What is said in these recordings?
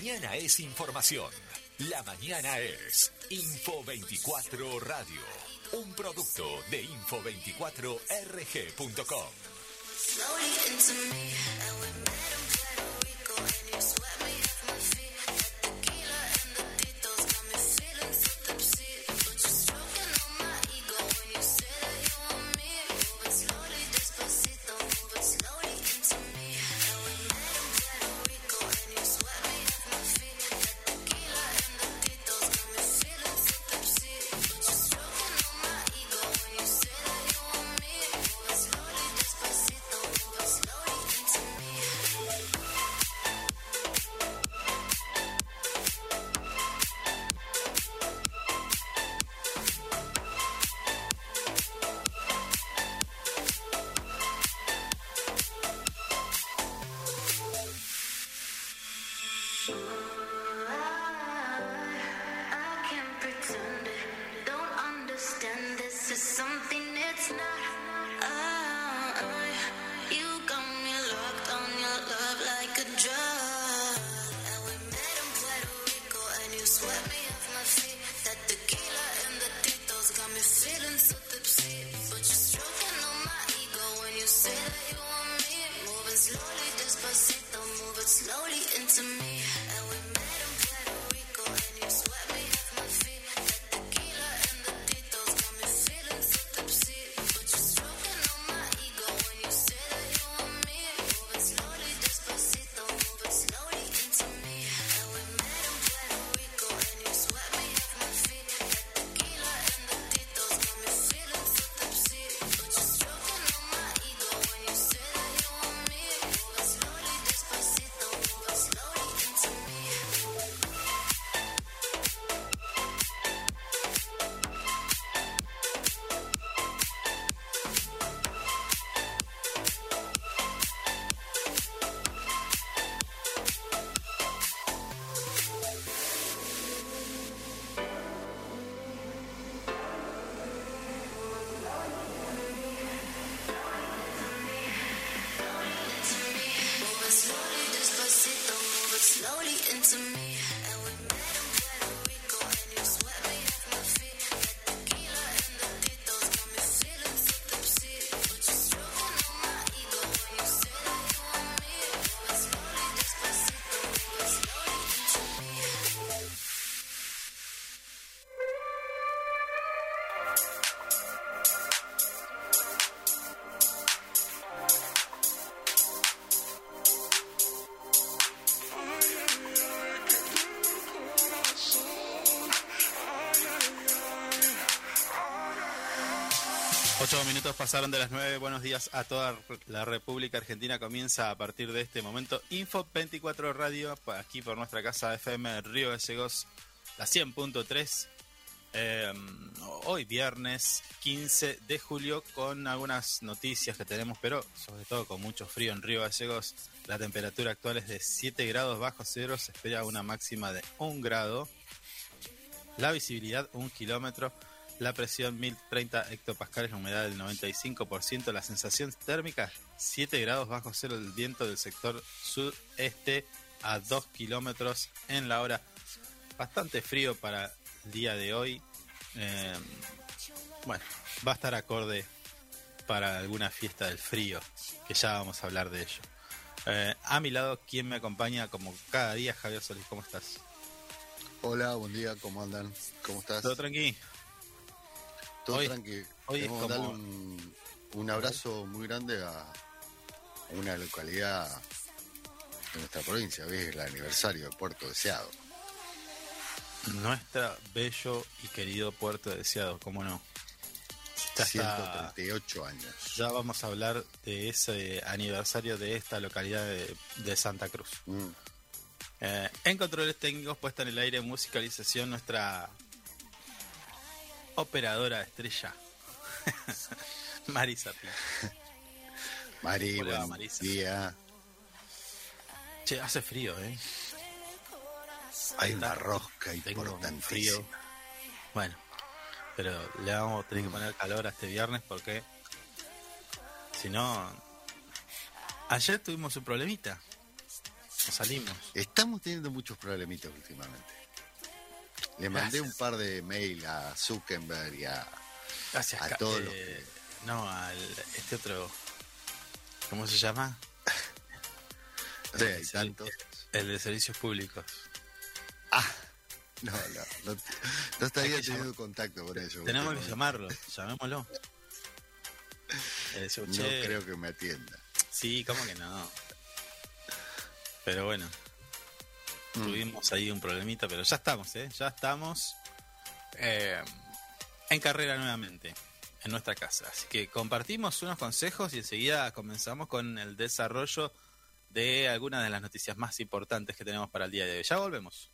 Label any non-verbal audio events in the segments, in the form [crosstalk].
Mañana es información. La mañana es Info 24 Radio. Un producto de info24rg.com. Ocho minutos pasaron de las nueve. Buenos días a toda la República Argentina. Comienza a partir de este momento Info 24 Radio, aquí por nuestra casa FM Río Gallegos, la 100.3. Em, hoy viernes 15 de julio con algunas noticias que tenemos, pero sobre todo con mucho frío en Río Gallegos. La temperatura actual es de 7 grados bajo cero, se espera una máxima de 1 grado. La visibilidad 1 kilómetro la presión 1030 hectopascales, la humedad del 95%, la sensación térmica 7 grados bajo cero, el viento del sector sudeste a 2 kilómetros en la hora. Bastante frío para el día de hoy. Eh, bueno, va a estar acorde para alguna fiesta del frío, que ya vamos a hablar de ello. Eh, a mi lado, quien me acompaña como cada día, Javier Solís, ¿cómo estás? Hola, buen día, ¿cómo andan? ¿Cómo estás? Todo tranquilo. Todo hoy, tranqui. Hoy darle un, un, abrazo muy grande a una localidad de nuestra provincia, hoy es el aniversario de Puerto Deseado. Nuestra bello y querido Puerto Deseado, ¿cómo no? 138 años. Ya vamos a hablar de ese aniversario de esta localidad de, Santa Cruz. Mm. Eh, en controles técnicos, puesta en el aire, musicalización, nuestra operadora estrella. [laughs] Marisa Mari, buen día. Che, hace frío, ¿eh? Hay una rosca importantísima. frío. Bueno, pero le vamos a tener que poner calor a este viernes porque si no... Ayer tuvimos un problemita. salimos. Estamos teniendo muchos problemitas últimamente. Le mandé un par de mail a Zuckerberg y a, Gracias, a todos eh, No, al este otro. ¿Cómo se llama? [laughs] sí, hay tantos. El de servicios públicos. Ah, no, no, no, estaría teniendo contacto con ellos. Tenemos que llamarlo, llamémoslo. no creo que me atienda. Sí, ¿cómo que no? Pero bueno, mm. tuvimos ahí un problemita, pero ya estamos, ¿eh? Ya estamos eh, en carrera nuevamente en nuestra casa. Así que compartimos unos consejos y enseguida comenzamos con el desarrollo de algunas de las noticias más importantes que tenemos para el día de hoy. Ya volvemos.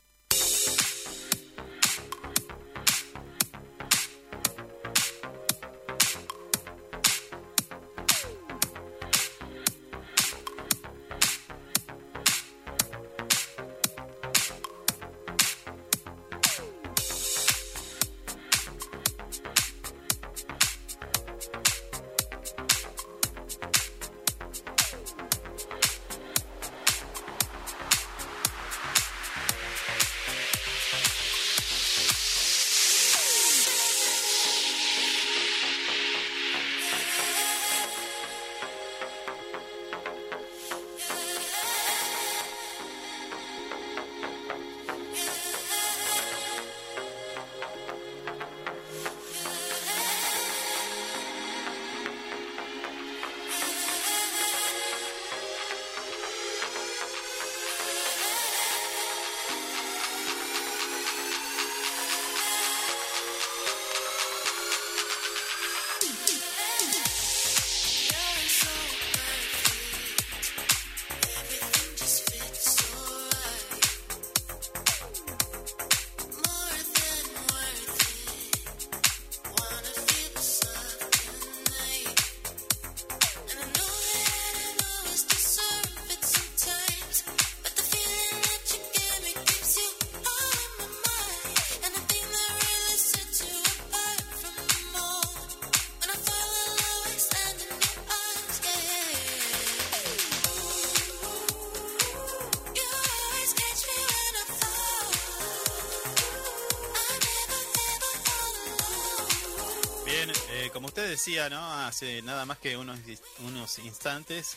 ¿No? Hace nada más que unos, unos instantes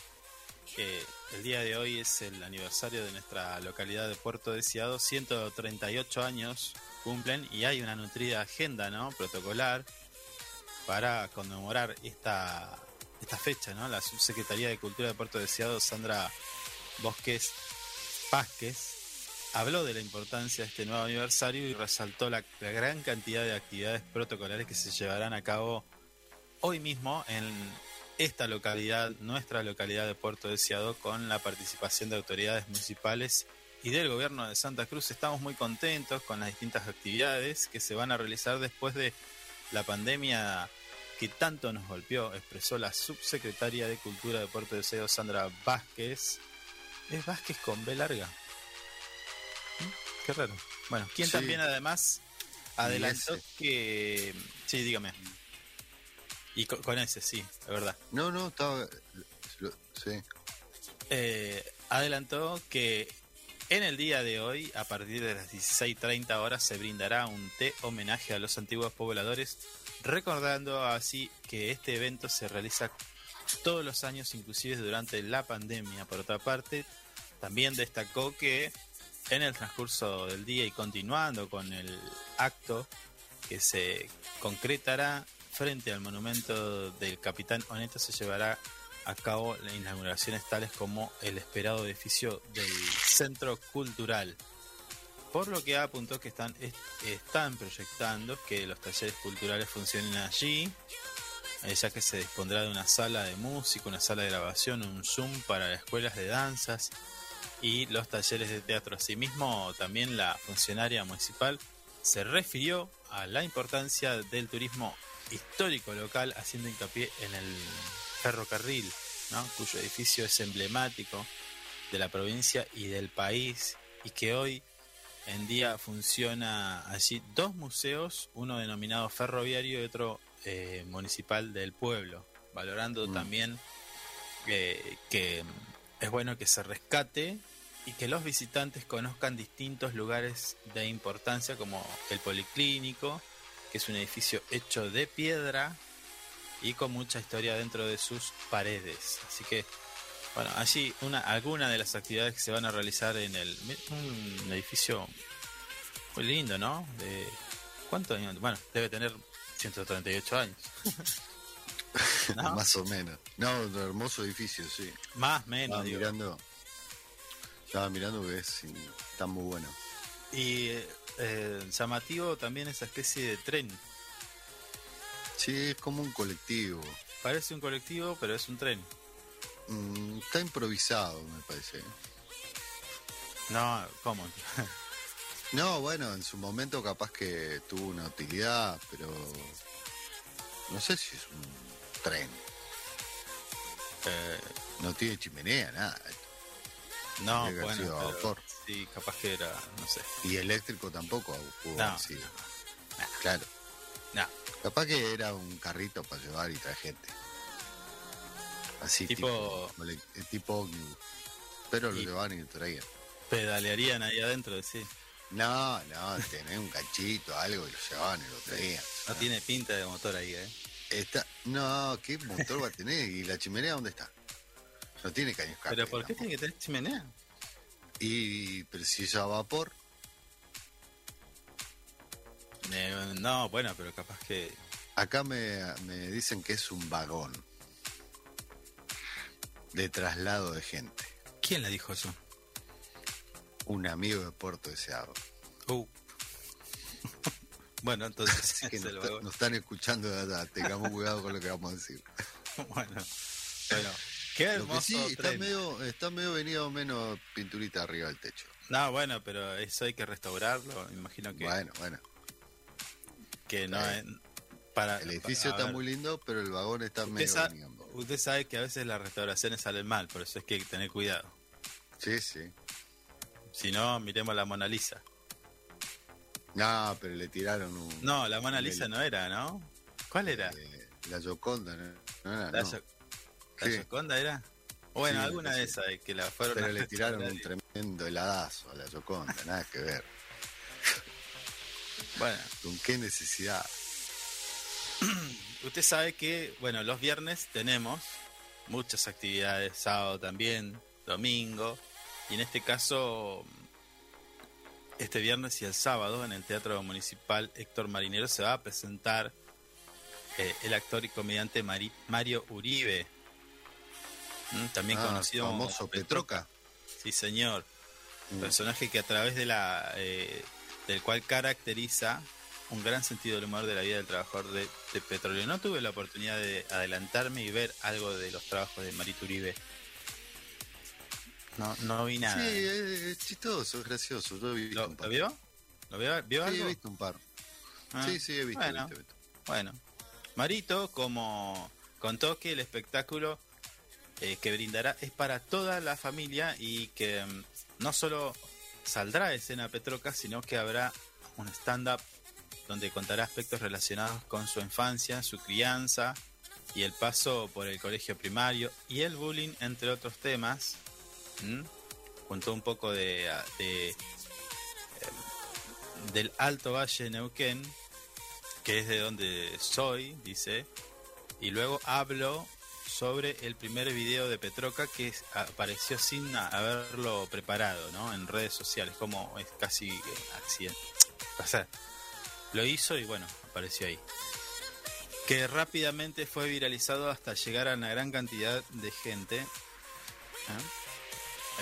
que el día de hoy es el aniversario de nuestra localidad de Puerto Deseado. 138 años cumplen y hay una nutrida agenda, ¿no? Protocolar para conmemorar esta, esta fecha, ¿no? La Subsecretaría de Cultura de Puerto Deseado, Sandra Bosques Vázquez, habló de la importancia de este nuevo aniversario y resaltó la gran cantidad de actividades protocolares que se llevarán a cabo hoy mismo en esta localidad, nuestra localidad de Puerto Deseado, con la participación de autoridades municipales y del gobierno de Santa Cruz. Estamos muy contentos con las distintas actividades que se van a realizar después de la pandemia que tanto nos golpeó, expresó la subsecretaria de Cultura de Puerto Deseado, Sandra Vázquez. ¿Es Vázquez con B larga? ¿Mm? Qué raro. Bueno, quien también además adelantó que... Sí, dígame. Y con, ese, sí, la verdad. No, no, estaba. Sí. Eh, adelantó que en el día de hoy, a partir de las 16.30 horas, se brindará un té homenaje a los antiguos pobladores, recordando así que este evento se realiza todos los años, inclusive durante la pandemia. Por otra parte, también destacó que en el transcurso del día y continuando con el acto que se concretará frente al monumento del capitán Oneto se llevará a cabo inauguraciones tales como el esperado edificio del Centro Cultural. Por lo que apuntó que están, están proyectando que los talleres culturales funcionen allí, eh, ya que se dispondrá de una sala de música, una sala de grabación, un Zoom para las escuelas de danzas y los talleres de teatro. Asimismo, también la funcionaria municipal se refirió a la importancia del turismo histórico local haciendo hincapié en el ferrocarril, ¿no? cuyo edificio es emblemático de la provincia y del país y que hoy en día funciona allí dos museos, uno denominado ferroviario y otro eh, municipal del pueblo, valorando mm. también eh, que es bueno que se rescate y que los visitantes conozcan distintos lugares de importancia como el Policlínico, que es un edificio hecho de piedra y con mucha historia dentro de sus paredes. Así que, bueno, allí una, alguna de las actividades que se van a realizar en el un edificio muy lindo, ¿no? De, ¿Cuántos años? Bueno, debe tener 138 años. [laughs] Más o menos. No, un hermoso edificio, sí. Más menos. Estaba mirando, estaba mirando que es, está muy bueno. Y eh, llamativo también esa especie de tren. Sí, es como un colectivo. Parece un colectivo, pero es un tren. Mm, está improvisado, me parece. No, ¿cómo? [laughs] no, bueno, en su momento capaz que tuvo una utilidad, pero no sé si es un tren. Eh, no tiene chimenea, nada. No, bueno, sí, capaz que era, no sé. Y eléctrico tampoco pudo no, Claro. No. Capaz que era un carrito para llevar y traer gente. Así tipo... Tipo... pero lo llevaban y lo traían. Pedalearían ahí adentro, sí. No, no, tenés un cachito, algo y lo llevaban y lo traían. No tiene pinta de motor ahí, ¿eh? Está, no, ¿qué motor va a tener? ¿Y la chimenea dónde está? No tiene caño escape. ¿Pero por qué tiene que tener chimenea? Y precisa vapor. Eh, no, bueno, pero capaz que... Acá me, me dicen que es un vagón de traslado de gente. ¿Quién le dijo eso? Un amigo de Puerto Deseado. Uh. [laughs] bueno, entonces... nos, están escuchando de tengamos cuidado con lo que vamos a decir. [laughs] bueno, bueno. Qué hermoso sí, está medio, está medio venido menos pinturita arriba del techo. No, bueno, pero eso hay que restaurarlo, imagino que... Bueno, bueno. Que no es... Para, el edificio está muy lindo, pero el vagón está medio Usted sabe que a veces las restauraciones salen mal, por eso es que hay que tener cuidado. Sí, sí. Si no, miremos la Mona Lisa. No, pero le tiraron un... No, la Mona Lisa no era, ¿no? ¿Cuál era? Eh, la Gioconda, ¿no? era, la, ¿La era? Bueno, alguna de esas que la fueron Pero le tiraron un [laughs] tremendo heladazo a la Yoconda, nada que ver. [laughs] Bueno. ¿Con qué necesidad? [clears throat] Usted sabe que, bueno, los viernes tenemos muchas actividades, sábado también, domingo, y en este caso, este viernes y el sábado en el Teatro Municipal Héctor Marinero se va a presentar eh, el actor y comediante Mario Uribe, también ah, conocido como famoso Petroca. Sí, señor. Mm. Personaje que a través de la eh, del cual caracteriza un gran sentido del humor de la vida del trabajador de, petróleo. No tuve la oportunidad de adelantarme y ver algo de los trabajos de Marito Uribe. No, no vi nada. Sí, es chistoso, es gracioso. ¿Lo, vio? ¿Lo vio? ¿Vio sí, he visto un par. Ah, sí, sí, he visto, bueno, visto. Bueno, Marito, como contó que el espectáculo eh, que brindará es para toda la familia y que mm, no solo saldrá escena Petroca, sino que habrá un stand-up donde contará aspectos relacionados con su infancia, su crianza y el paso por el colegio primario y el bullying, entre otros temas. Contó un poco de, em, del Alto Valle de Neuquén, que es de donde soy, dice, y luego hablo sobre el primer video de Petroca que apareció sin haberlo preparado, ¿no? En redes sociales, como es casi accidente. O sea, lo hizo y bueno, apareció ahí. Que rápidamente fue viralizado hasta llegar a una gran cantidad de gente. ¿eh?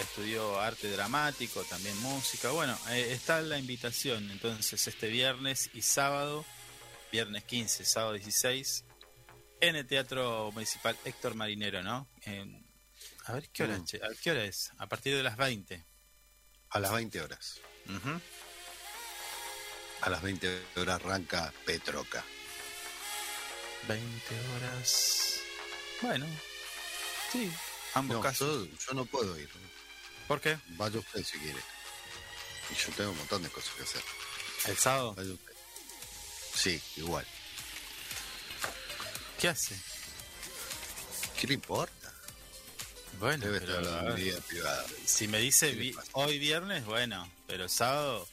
Estudió arte dramático, también música. Bueno, eh, está la invitación entonces este viernes y sábado, viernes 15, sábado 16, en el Teatro Municipal Héctor Marinero, ¿no? a ver, ¿qué hora, mm. ¿a qué hora es? A partir de las 20. A las 20 horas. A las 20 horas arranca Petroca. 20 horas. Bueno, sí, ambos casos. Yo, no puedo ir. ¿Por qué? Vaya usted si quiere. Y yo tengo un montón de cosas que hacer. ¿El sábado? Sí, igual. ¿Qué hace? ¿Qué le importa? Bueno, pero, si me dice hoy viernes, bueno, pero sábado.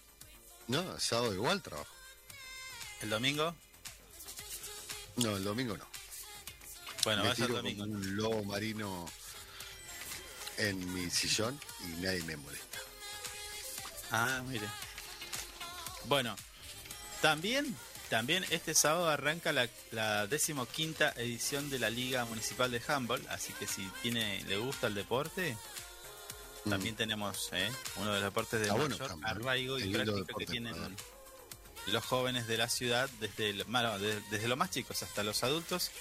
No, sábado igual trabajo. ¿El domingo? No, el domingo no. Bueno, va a ser domingo. un lobo marino en mi sillón y nadie me molesta. Ah, mire. Bueno, también, también este sábado arranca la, la decimoquinta edición de la Liga Municipal de Handball, así que si tiene, le gusta el deporte, mm. también tenemos ¿eh? uno de los deportes de ah, mayor arraigo y práctica que tienen los jóvenes de la ciudad, desde, desde los más chicos hasta los adultos,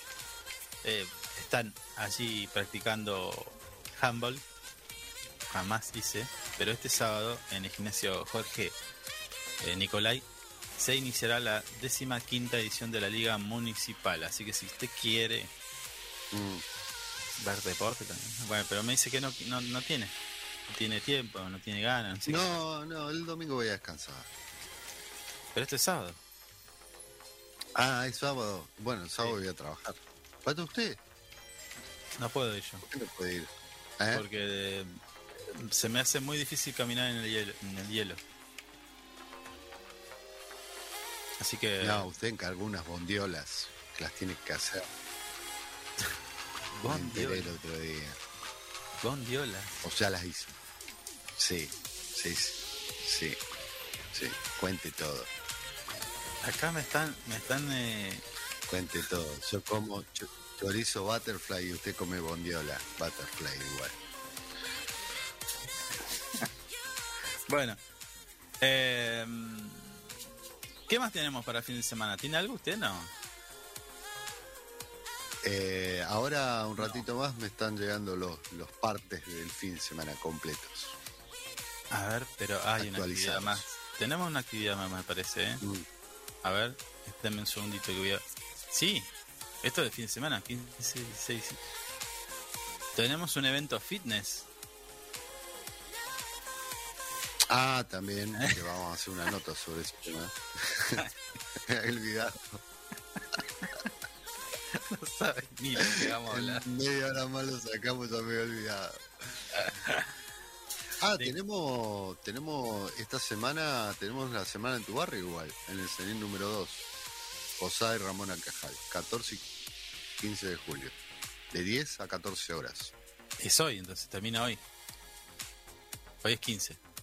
eh, están allí practicando handball. Jamás hice, pero este sábado en el gimnasio Jorge eh, Nicolai se iniciará la décima quinta edición de la Liga Municipal. Así que si usted quiere mm. ver deporte también. Bueno, pero me dice que no, no, tiene. No tiene tiempo, no tiene ganas. No, no, el domingo voy a descansar. Pero este es sábado. Ah, es sábado. Bueno, el sábado voy a trabajar. ¿Falta usted? No puedo ir yo. ¿Por qué no puede ir? ¿Eh? Porque eh, se me hace muy difícil caminar en el hielo. En el hielo. Así que. No, usted encargó unas bondiolas que las tiene que hacer. bondiolas. el otro día. Bondiolas. O sea, las hizo. Sí, sí, sí. Sí, cuente todo. Acá me están, me están. Eh... Cuente todo. Yo como chorizo butterfly y usted come bondiola butterfly igual. bueno. Eh, ¿Qué más tenemos para el fin de semana? ¿Tiene algo usted? No. Eh, ahora un ratito más me están llegando los, los partes del fin de semana completos. A ver, pero hay una actividad más. Tenemos una actividad más, me parece. ¿eh? Mm. A ver, denme un segundito que voy a. Sí, esto es de fin de semana, 15, 16. Tenemos un evento fitness. Ah, también, que vamos a hacer una nota sobre ese tema. [laughs] olvidado. no sabes ni lo que vamos a hablar. media hora más lo sacamos, ya me he olvidado. Ah, tenemos, tenemos esta semana, tenemos la semana en tu barrio igual, en el CENIN número 2. Posada y Ramón Alcajal, 14 y 15 de julio, de 10 a 14 horas. Es hoy, entonces termina hoy. Hoy es 15.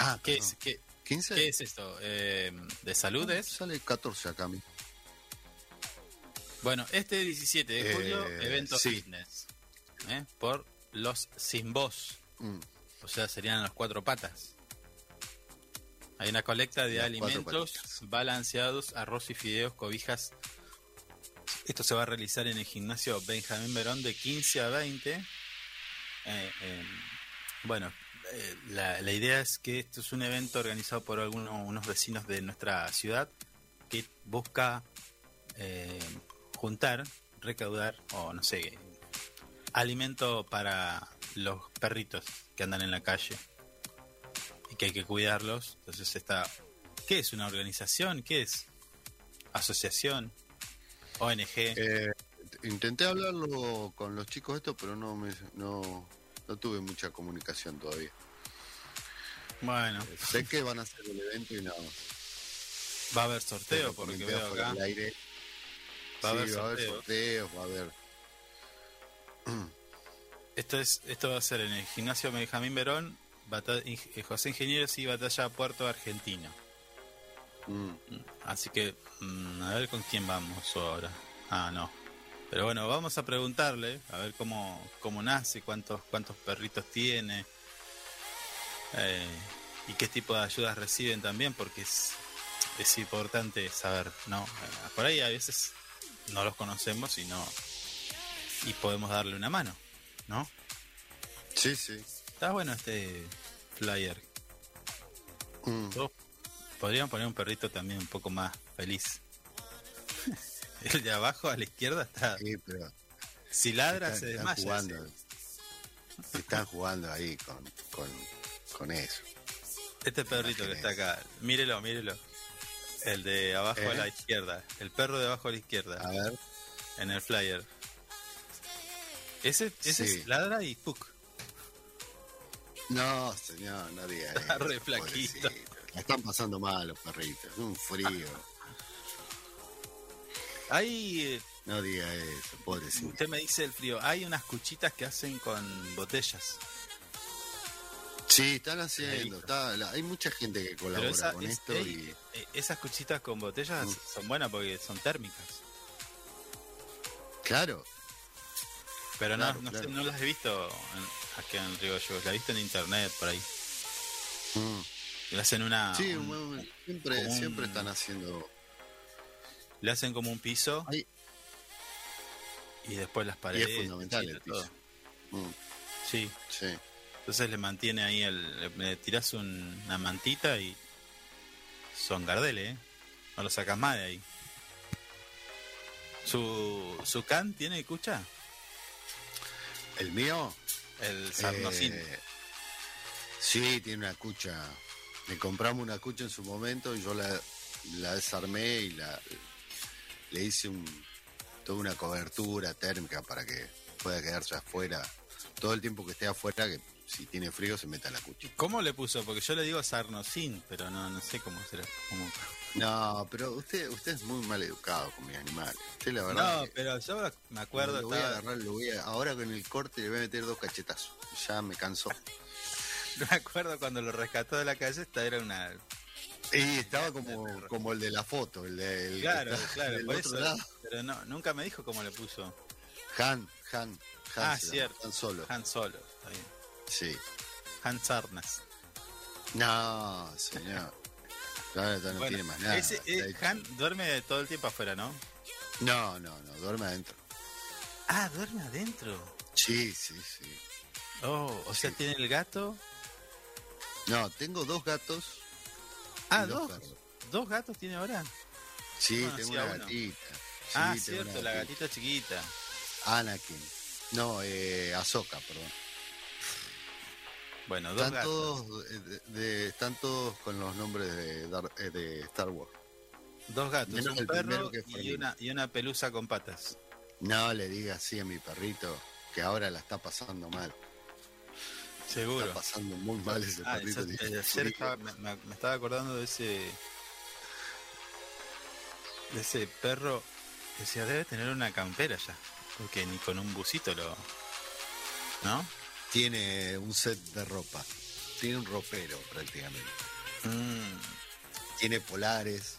Ah, ¿qué es, qué, ¿15? ¿Qué es esto? Eh, ¿De salud es? Sale 14 acá mí. Bueno, este 17 de julio, eh, evento fitness. ¿eh? Por los sin voz. Mm. O sea, serían las cuatro patas. Hay una colecta de alimentos balanceados, arroz y fideos, cobijas. Esto se va a realizar en el gimnasio Benjamín Verón de 15 a 20. Eh, eh, bueno, eh, la, la, idea es que esto es un evento organizado por algunos unos vecinos de nuestra ciudad que busca juntar, recaudar o no sé, alimento para los perritos que andan en la calle y que hay que cuidarlos. Entonces está, ¿qué es una organización? ¿Qué es? Asociación, ONG. Eh, intenté hablarlo con los chicos esto, pero no me, no, no tuve mucha comunicación todavía. Bueno, sé que van a hacer el evento y nada. Va a haber sorteo, por lo que veo acá. Va a haber sorteos, va a haber [clears throat] Esto es esto va a ser en el gimnasio Benjamín Verón, eh, José Ingenieros y Batalla Puerto Argentino. Mm. Así que mm, a ver con quién vamos ahora. Ah, no. Pero bueno, vamos a preguntarle, a ver cómo, cómo nace, cuántos, cuántos perritos tiene eh, y qué tipo de ayudas reciben también, porque es, es importante saber, ¿no? Eh, por ahí a veces no los conocemos y no, y podemos darle una mano, ¿no? Sí, sí. Está bueno este flyer. Mm. Podrían poner un perrito también un poco más feliz. [laughs] El de abajo a la izquierda está. Sí, pero si ladra se desmaya. Están jugando, están jugando ahí con, con, con eso. Este perrito que está acá, mírelo, mírelo. El de abajo a la ¿Eh? izquierda. El perro de abajo a la izquierda. A ver. En el flyer. Ese, ese es ladra y Puck. No, señor, no diga [laughs] Está re flaquito. están pasando mal los perritos. Un frío. Hay. Eh, no diga eso, pobrecito. Usted me dice el frío. Hay unas cuchitas que hacen con botellas. Sí, están haciendo. hay mucha gente que colabora con esto. y... Eh, esas cuchitas con botellas mm. son buenas porque son térmicas. Claro. Pero no, no, las he visto aquí en Río Gallegos. Las he visto en internet por ahí. Mm. Hacen una. Sí, siempre, siempre están haciendo. Le hacen como un piso. Y después las paredes. Y es fundamental el piso. Mm. Sí. Sí. Entonces le mantiene ahí el. Le tiras una mantita y. Son gardeles, ¿eh? No lo sacas más de ahí. ¿Su, su can tiene escucha? ¿El mío? El Sarnocin. Eh, sí, tiene una cucha. Le compramos una cucha en su momento y yo la, la desarmé y la le hice un, toda una cobertura térmica para que pueda quedarse afuera todo el tiempo que esté afuera, que si tiene frío se meta la cuchilla. ¿Cómo le puso? Porque yo le digo sarnocin, pero no, no sé cómo será. No, pero usted usted es muy mal educado con mis animales. Usted la verdad. No, pero yo me acuerdo. Lo voy a agarrar, lo voy a, ahora con el corte le voy a meter dos cachetazos. Ya me cansó. [laughs] me acuerdo cuando lo rescató de la calle, esta era una. Y [laughs] estaba como, como el de la foto, el de. claro, claro, por eso. Pero no, nunca me dijo cómo le puso. Han, Han, Han. Ah, cierto. Han Solo. Han Solo, está bien. Sí. Hans Arnas. No, señor. Claro, no tiene más nada. Ese, eh, Han duerme todo el tiempo afuera, ¿no? No, no, no, duerme adentro. Ah, duerme adentro. Sí, sí, sí. Oh, o sea, tiene el gato. No, tengo dos gatos. Ah, dos. Dos, gatos tiene ahora? Sí, ah, tengo una gatita. ah, cierto, la gatita chiquita. Anakin. No, eh, Ahsoka, perdón. Bueno, dos están Todos de, están todos con los nombres de, eh, de Star Wars. Dos gatos, un perro y una, y una pelusa con patas. No le diga así a mi perrito, que ahora la está pasando mal. Seguro. Está pasando muy mal ese ah, perrito. me, estaba acordando de ese. de ese perro que decía, debe tener una campera ya. Porque ni con un busito lo. ¿No? Tiene un set de ropa. Tiene un ropero prácticamente. Mm. Tiene polares.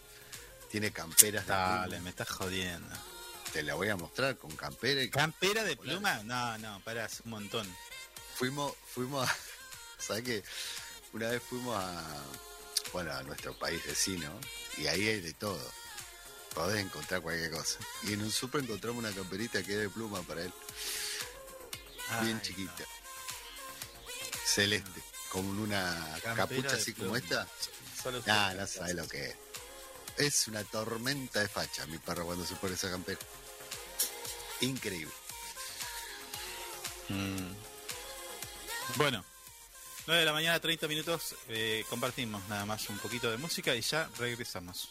Tiene camperas Dale, me estás jodiendo. Te la voy a mostrar con campera y ¿Campera de pluma? No, no, pará, un montón. Fuimos, fuimos a. [laughs] ¿Sabes qué? Una vez fuimos a. Bueno, a nuestro país vecino. Y ahí hay de todo. Podés encontrar cualquier cosa. Y en un super encontramos una camperita que es de pluma para él. Bien chiquita. Celeste. Con una capucha así como esta. Ah, no sabes lo que es. Es una tormenta de facha mi perro cuando se pone esa campera. Increíble. Mm. Bueno, 9 de la mañana, 30 minutos. Eh, compartimos nada más un poquito de música y ya regresamos.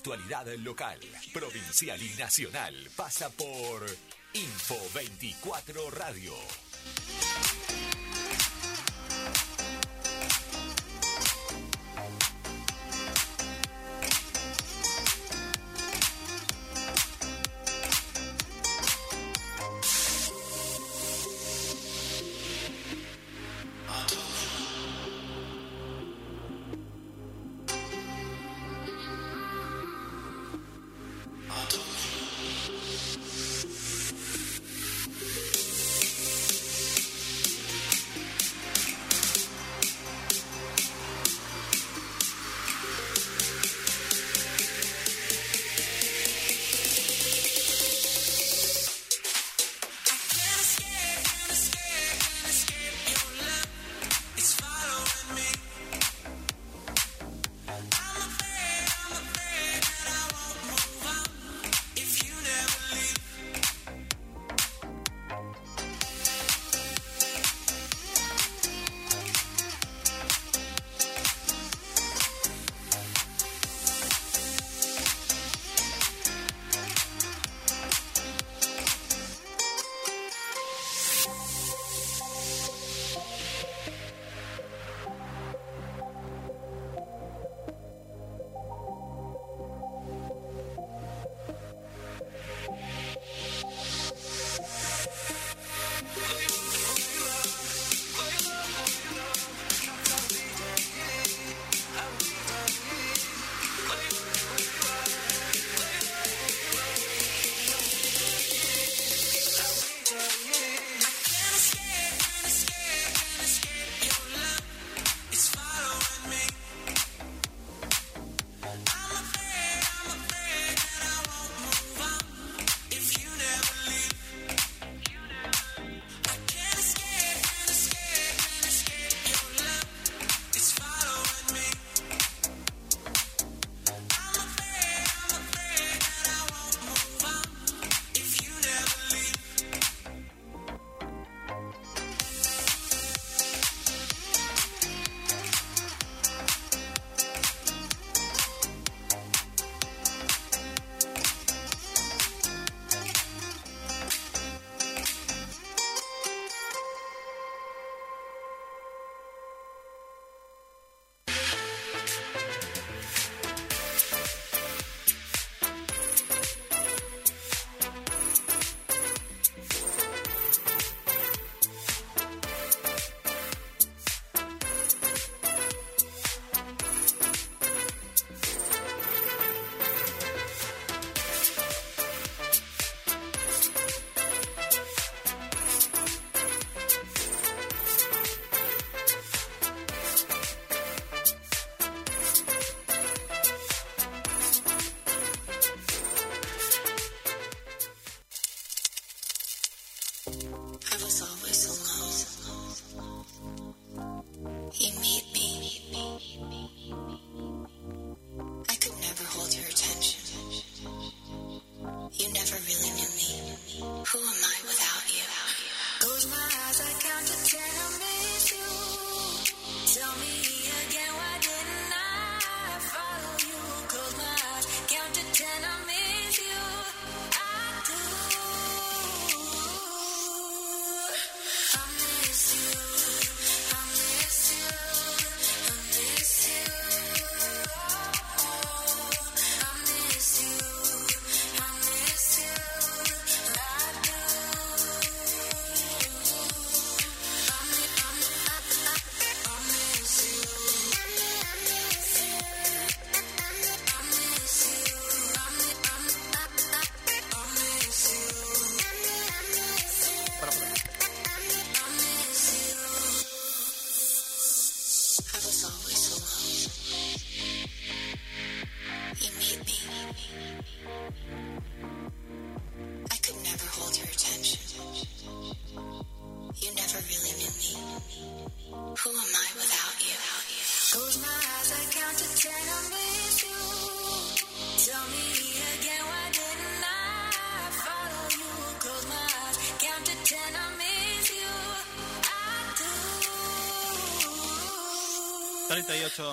Actualidad local, provincial y nacional pasa por Info 24 Radio.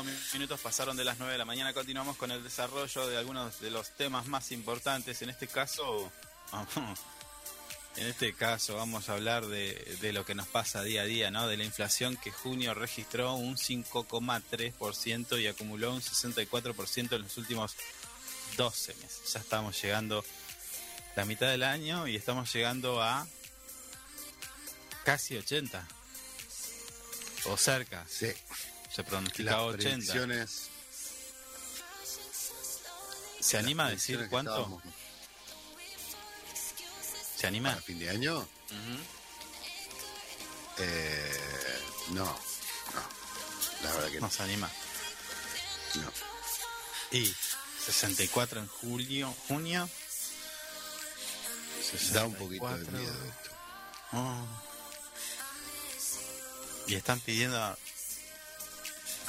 38 minutos pasaron de las 9 de la mañana. Continuamos con el desarrollo de algunos de los temas más importantes. En este caso, en este caso vamos a hablar de, de, lo que nos pasa día a día, ¿no? De la inflación que junio registró un 5,3% y acumuló un 64% en los últimos 12 meses. Ya estamos llegando la mitad del año y estamos llegando a casi 80 o cerca. Sí. Se pronostica 80. ¿Se anima a decir cuánto? ¿Se anima? ¿A fin de año? eh, no, no. La verdad que no. se anima. No. Y 64 en julio, junio. Se Da un poquito de miedo esto. Oh. Y están pidiendo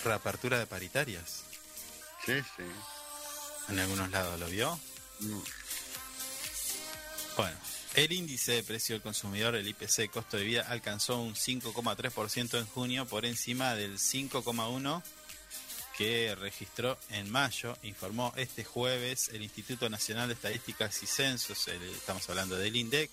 reapertura de paritarias. Sí, sí. En algunos lados, ¿lo vio? No. Bueno, el índice de precio del consumidor, el IPC costo de vida, alcanzó un 5,3% en junio por encima del 5,1% que registró en mayo, informó este jueves el Instituto Nacional de Estadísticas y Censos, estamos hablando del INDEC,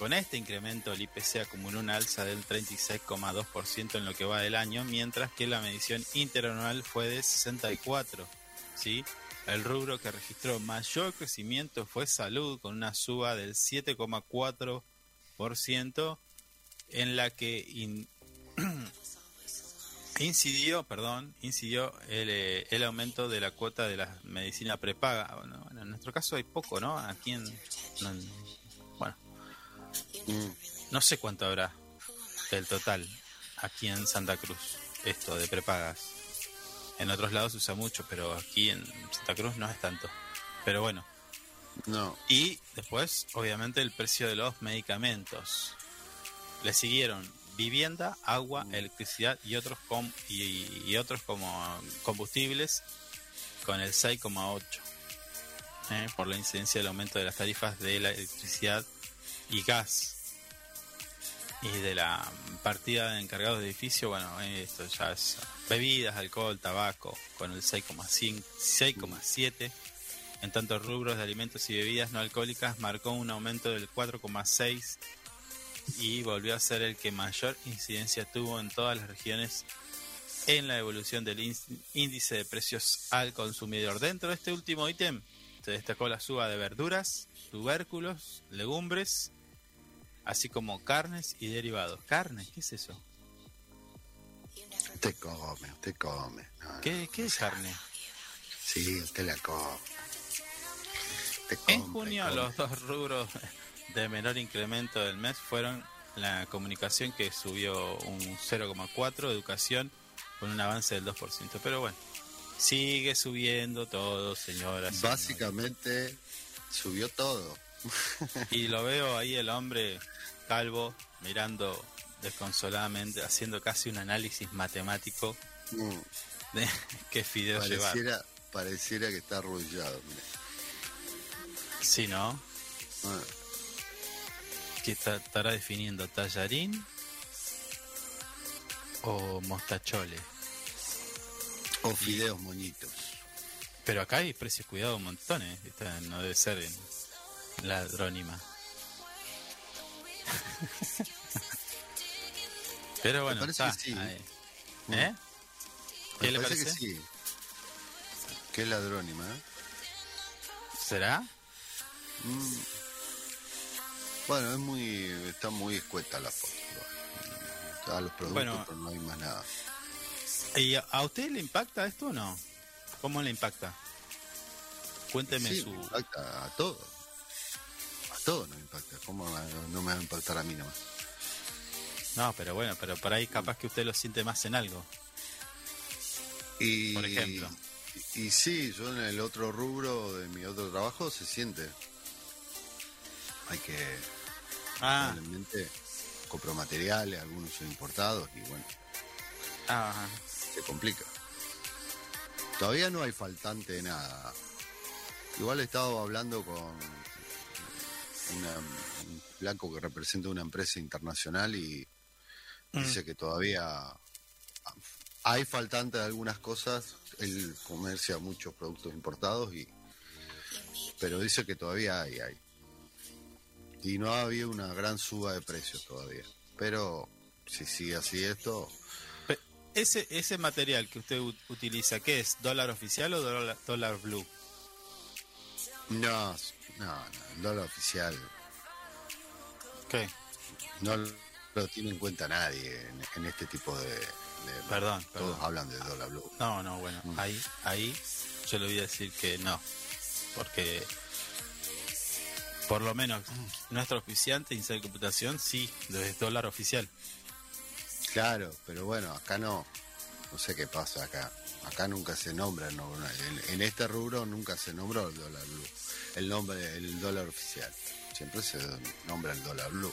con este incremento, el IPC acumuló una alza del 36,2% en lo que va del año, mientras que la medición interanual fue de 64. ¿sí? El rubro que registró mayor crecimiento fue salud, con una suba del 7,4%, en la que [clears throat] incidió, perdón, incidió el, eh, el, aumento de la cuota de la medicina prepaga. Bueno, en nuestro caso hay poco, ¿no? Aquí en, en. No sé cuánto habrá del total aquí en Santa Cruz, esto de prepagas. En otros lados se usa mucho, pero aquí en Santa Cruz no es tanto. Pero bueno. No. Y después, obviamente, el precio de los medicamentos. Le siguieron vivienda, agua, mm. electricidad y otros, com y, otros como combustibles con el 6,8. ¿eh? Por la incidencia del aumento de las tarifas de la electricidad y gas y de la partida de encargados de edificio, bueno, esto ya es bebidas, alcohol, tabaco, con el 6,7. En tanto, rubros de alimentos y bebidas no alcohólicas marcó un aumento del 4,6 y volvió a ser el que mayor incidencia tuvo en todas las regiones en la evolución del índice de precios al consumidor. Dentro de este último ítem se destacó la suba de verduras, tubérculos, legumbres, así como carnes y derivados. ¿Carne? ¿Qué es eso? Usted come, usted come. ¿Qué, es carne? Sí, usted la come. en junio los dos rubros de menor incremento del mes fueron la comunicación que subió un 0,4, educación con un avance del 2%. Pero bueno, sigue subiendo todo, señoras. Básicamente subió todo. [laughs] Y lo veo ahí el hombre calvo mirando desconsoladamente, haciendo casi un análisis matemático mm. de [laughs] qué fideo pareciera, Pareciera que está arrullado. Sí, ¿no? Ah. ¿Qué estará definiendo? ¿Tallarín o mostachole? O fideos moñitos. Pero acá hay precios cuidado un montón, ¿eh? no debe ser en la drónima. Pero bueno, está, sí. ¿Eh? ¿Qué le parece? Que sí. Que es ladrónima, ¿eh? ¿Será? Mm. Bueno, es muy, está muy escueta la foto. A los productos, pero no hay más nada. ¿Y a usted le impacta esto o no? ¿Cómo le impacta? Cuénteme su. impacta a todo todo nos impacta. ¿Cómo no me va a impactar a mí nomás? No, pero bueno, pero por ahí capaz que usted lo siente más en algo. Y, por ejemplo. Y, sí, yo en el otro rubro de mi otro trabajo se siente. Hay que. Ah. Probablemente compro materiales, algunos son importados y bueno. Ajá. Se complica. Todavía no hay faltante de nada. Igual he estado hablando con un blanco que representa una empresa internacional y mm. dice que todavía hay faltante de algunas cosas, él comercia muchos productos importados y pero dice que todavía hay, hay. Y no ha habido una gran suba de precios todavía. Pero si sigue así esto... Ese, ese material que usted utiliza, ¿qué es? ¿Dólar oficial o dólar, blue? No, no, no, el dólar oficial. ¿Qué? No lo tiene en cuenta nadie en, este tipo de, perdón, todos hablan de dólar blue. No, no, bueno, mm. ahí, ahí yo le voy a decir que no, porque por lo menos nuestro oficiante de Computación sí, es dólar oficial. Claro, pero bueno, acá no, no sé qué pasa acá. Acá nunca se nombra, no, en, este rubro nunca se nombró el dólar blue, el nombre, el dólar oficial. Siempre se nombra el dólar blue.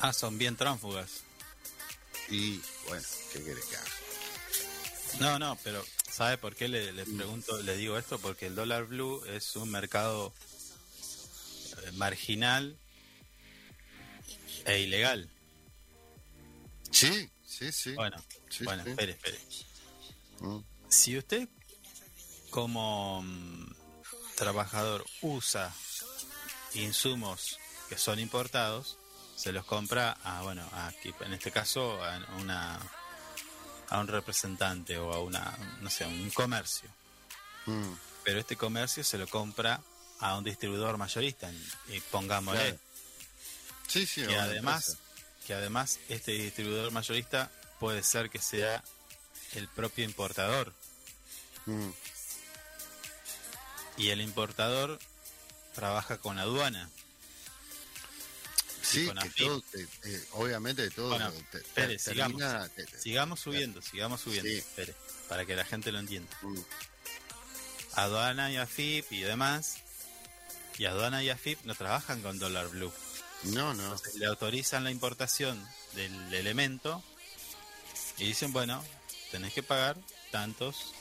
Ah, son bien tránsfugas. Y bueno, ¿qué quiere que haga? No, no, pero ¿sabe por qué le, pregunto, le digo esto? Porque el dólar blue es un mercado eh, marginal e ilegal. Sí, sí, sí. Bueno, bueno, espere, espere. Mm. Si usted como mm, trabajador usa insumos que son importados, se los compra a, bueno, aquí, en este caso, a una a un representante o a una, no sé, un comercio. Mm. Pero este comercio se lo compra a un distribuidor mayorista, y pongámosle. Sí, sí, que además, que además este distribuidor mayorista puede ser que sea el propio importador. Mm. Y el importador trabaja con aduana. Sí, que todo, eh, obviamente todo. Bueno, sigamos, sigamos subiendo, sigamos subiendo, para que la gente lo entienda. Mm. Aduana y AFIP y demás, y Aduana y AFIP no trabajan con dólar blue. No, no. le autorizan la importación del elemento y dicen, bueno, tenés que pagar tantos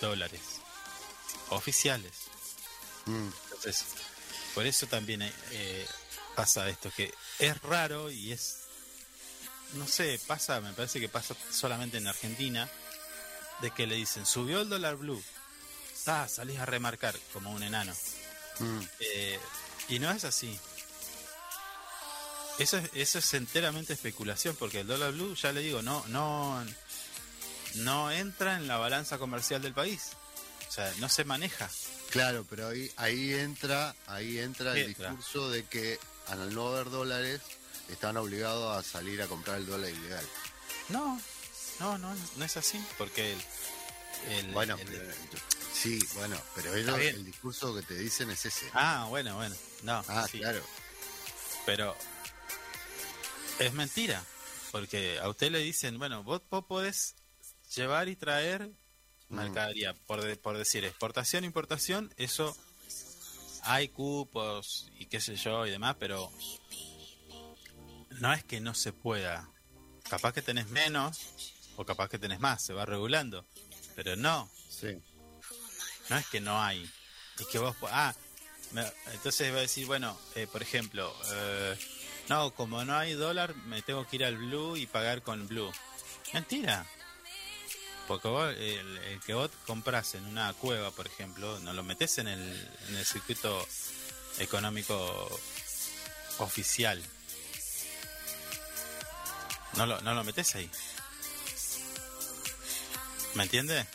dólares oficiales. Mm. Entonces, por eso también eh, pasa esto, que es raro y es, no sé, pasa, me parece que pasa solamente en Argentina, de que le dicen, subió el dólar blue, ah, salís a remarcar como un enano. Mm. Eh, y no es así. Eso es, eso es enteramente especulación, porque el dólar blue, ya le digo, no, no, no entra en la balanza comercial del país. O sea, no se maneja. Claro, pero ahí, ahí entra, ahí entra el discurso de que al no haber dólares, están obligados a salir a comprar el dólar ilegal. No, no, no, no es así, porque el, bueno, sí, bueno, pero ellos, el discurso que te dicen es ese. Ah, bueno, bueno, no. Ah, claro. Pero es mentira, porque a usted le dicen, bueno, vos, podés llevar y traer mm. mercadería, por, por decir, exportación, importación, eso hay cupos y qué sé yo y demás, pero no es que no se pueda. Capaz que tenés menos o capaz que tenés más, se va regulando. Pero no. Sí. No es que no hay. Y que vos... Ah, entonces va a decir, bueno, eh, por ejemplo, eh, no, como no hay dólar, me tengo que ir al blue y pagar con blue. Mentira. Porque vos, el, que vos compras en una cueva, por ejemplo, no lo metes en el, en el circuito económico oficial. No lo, no lo metes ahí. ¿Me entiende?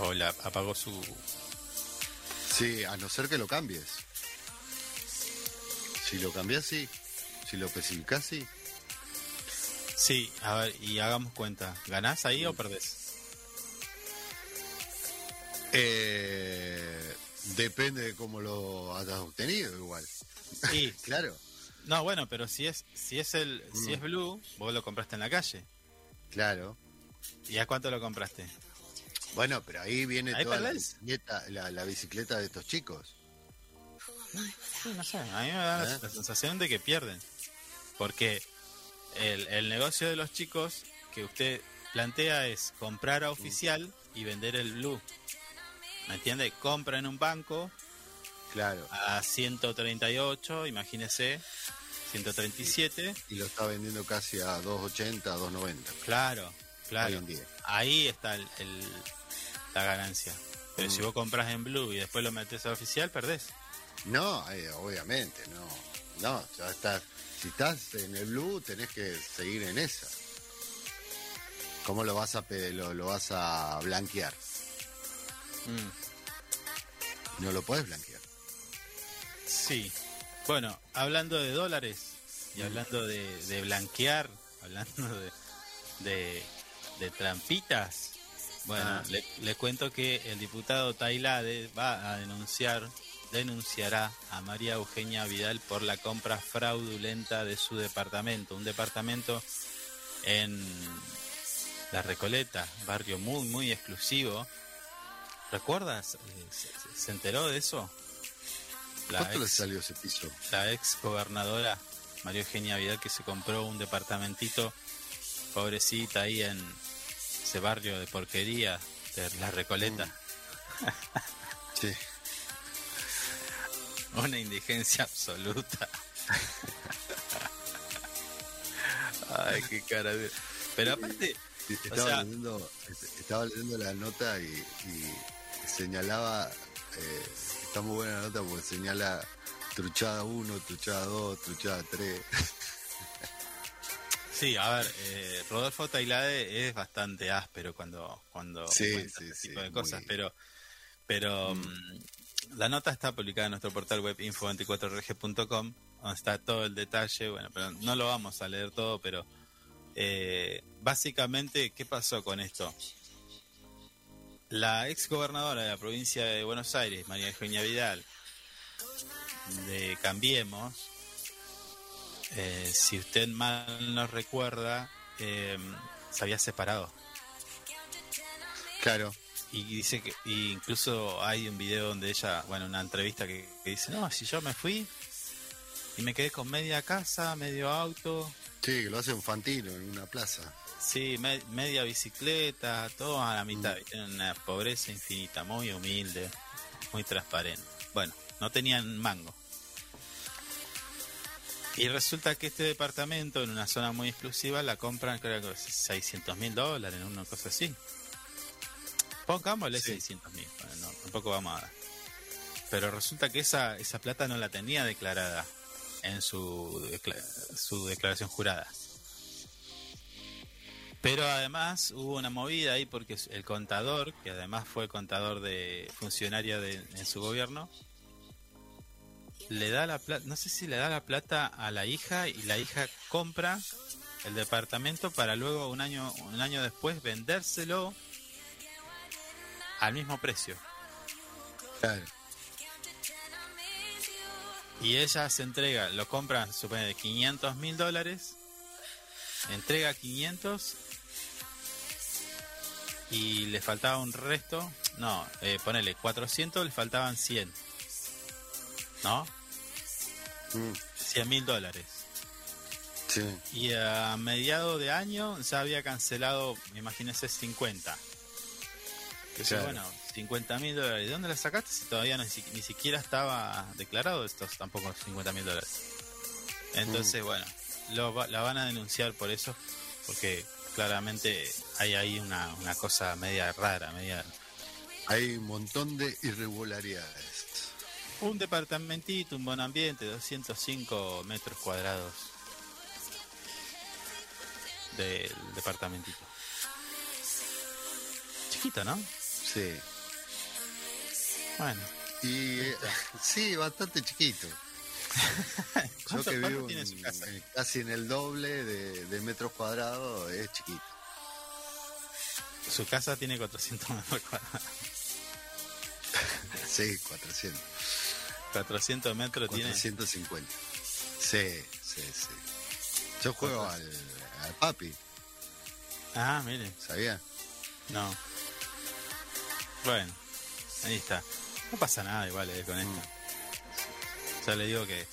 O la apagó su... Sí, a no ser que lo cambies. Si lo cambias, sí. Si lo especificas, sí. Sí, a ver, y hagamos cuenta, ¿ganás ahí o perdés? Eh, depende de cómo lo hayas obtenido igual. Sí, [laughs] claro. No, bueno, pero si es si es el si es mm. blue, vos lo compraste en la calle. Claro. ¿Y a cuánto lo compraste? Bueno, pero ahí viene toda la bicicleta, la, bicicleta de estos chicos. Sí, no sé, a mí me da la ¿Eh? sensación de que pierden. Porque el, negocio de los chicos que usted plantea es comprar a oficial y vender el blue. ¿Me entiende? Compra en un banco. Claro. A 138, imagínese, 137. Y lo está vendiendo casi a 280, a 290. Claro. claro. Ahí está el, la ganancia. Pero si mm. vos compras en Blue y después lo metes a oficial, perdés. No, eh, obviamente, no. No, ya estás. Si estás en el Blue, tenés que seguir en esa. ¿Cómo lo vas a lo, lo vas a blanquear? Mm. No lo puedes blanquear. Sí. Bueno, hablando de dólares y hablando de, blanquear, hablando de, de, trampitas, bueno, ah. le, cuento que el diputado Tailade va a denunciar, denunciará a María Eugenia Vidal por la compra fraudulenta de su departamento, un departamento en La Recoleta, barrio muy, muy exclusivo. ¿Recuerdas? Eh, ¿Se, enteró de eso? ¿Cuánto le salió ese piso? La ex gobernadora María Eugenia Vidal que se compró un departamentito pobrecita ahí en ese barrio de porquería de La Recoleta. Mm. [laughs] sí. Una indigencia absoluta. Ay, qué cara de... Pero aparte... Estaba, leyendo, estaba leyendo la nota y, señalaba... Eh, está muy buena la nota porque señala truchada 1, truchada 2, truchada 3. Sí, a ver, eh, Rodolfo Tailade es bastante áspero cuando, cuando sí, sí, este tipo de cosas, pero, pero mm. La nota está publicada en nuestro portal web info24rg.com, donde está todo el detalle, bueno, pero no lo vamos a leer todo, pero eh, básicamente, ¿qué pasó con esto? La ex gobernadora de la provincia de Buenos Aires, María Eugenia Vidal, de Cambiemos, eh, si usted mal no recuerda, eh, se había separado. Claro. Y dice que incluso hay un video donde ella, bueno, una entrevista que, dice, no, si yo me fui y me quedé con media casa, medio auto. Sí, que lo hace un fantino en una plaza. Sí, media bicicleta, todo a la mitad. Mm. una pobreza infinita, muy humilde, muy transparente. Bueno, no tenían mango. Y resulta que este departamento en una zona muy exclusiva la compran creo que 600 mil dólares, una cosa así. Pongámosle 600 mil, no, tampoco vamos a... Pero resulta que esa, esa plata no la tenía declarada en su, su declaración jurada. Pero además hubo una movida ahí porque el contador, que además fue contador de funcionaria de, en su gobierno, le da la plata, no sé si le da la plata a la hija y la hija compra el departamento para luego un año un año después vendérselo al mismo precio. Claro. Y ella se entrega, lo compra, supone, de 500 mil dólares, entrega 500 y le faltaba un resto, no, eh, ponele 400, le faltaban 100. ¿No? 100 mil dólares. Sí. Y a mediado de año ya había cancelado, imagínese, 50. Claro. bueno, 50 mil dólares. ¿De dónde la sacaste si todavía ni siquiera estaba declarado estos tampoco 50 mil dólares? Entonces, mm. bueno, lo, la van a denunciar por eso, porque claramente hay ahí una, una cosa media rara, media... Hay un montón de irregularidades. Un departamentito, un buen ambiente, 205 metros cuadrados del departamentito. Chiquito, ¿no? Sí. Bueno. Y eh, [laughs] sí, bastante chiquito. [laughs] Yo que vivo tiene su casa? casi en el doble de, de, metros cuadrados, es chiquito. Su casa tiene 400 metros cuadrados. [laughs] sí, 400. 400 metros 450. tiene. Sí, sí, sí. Yo juego al, al papi. Ah, mire. ¿Sabía? No. Bueno, ahí está. No pasa nada igual eh, con esto. Mm. Ya le digo que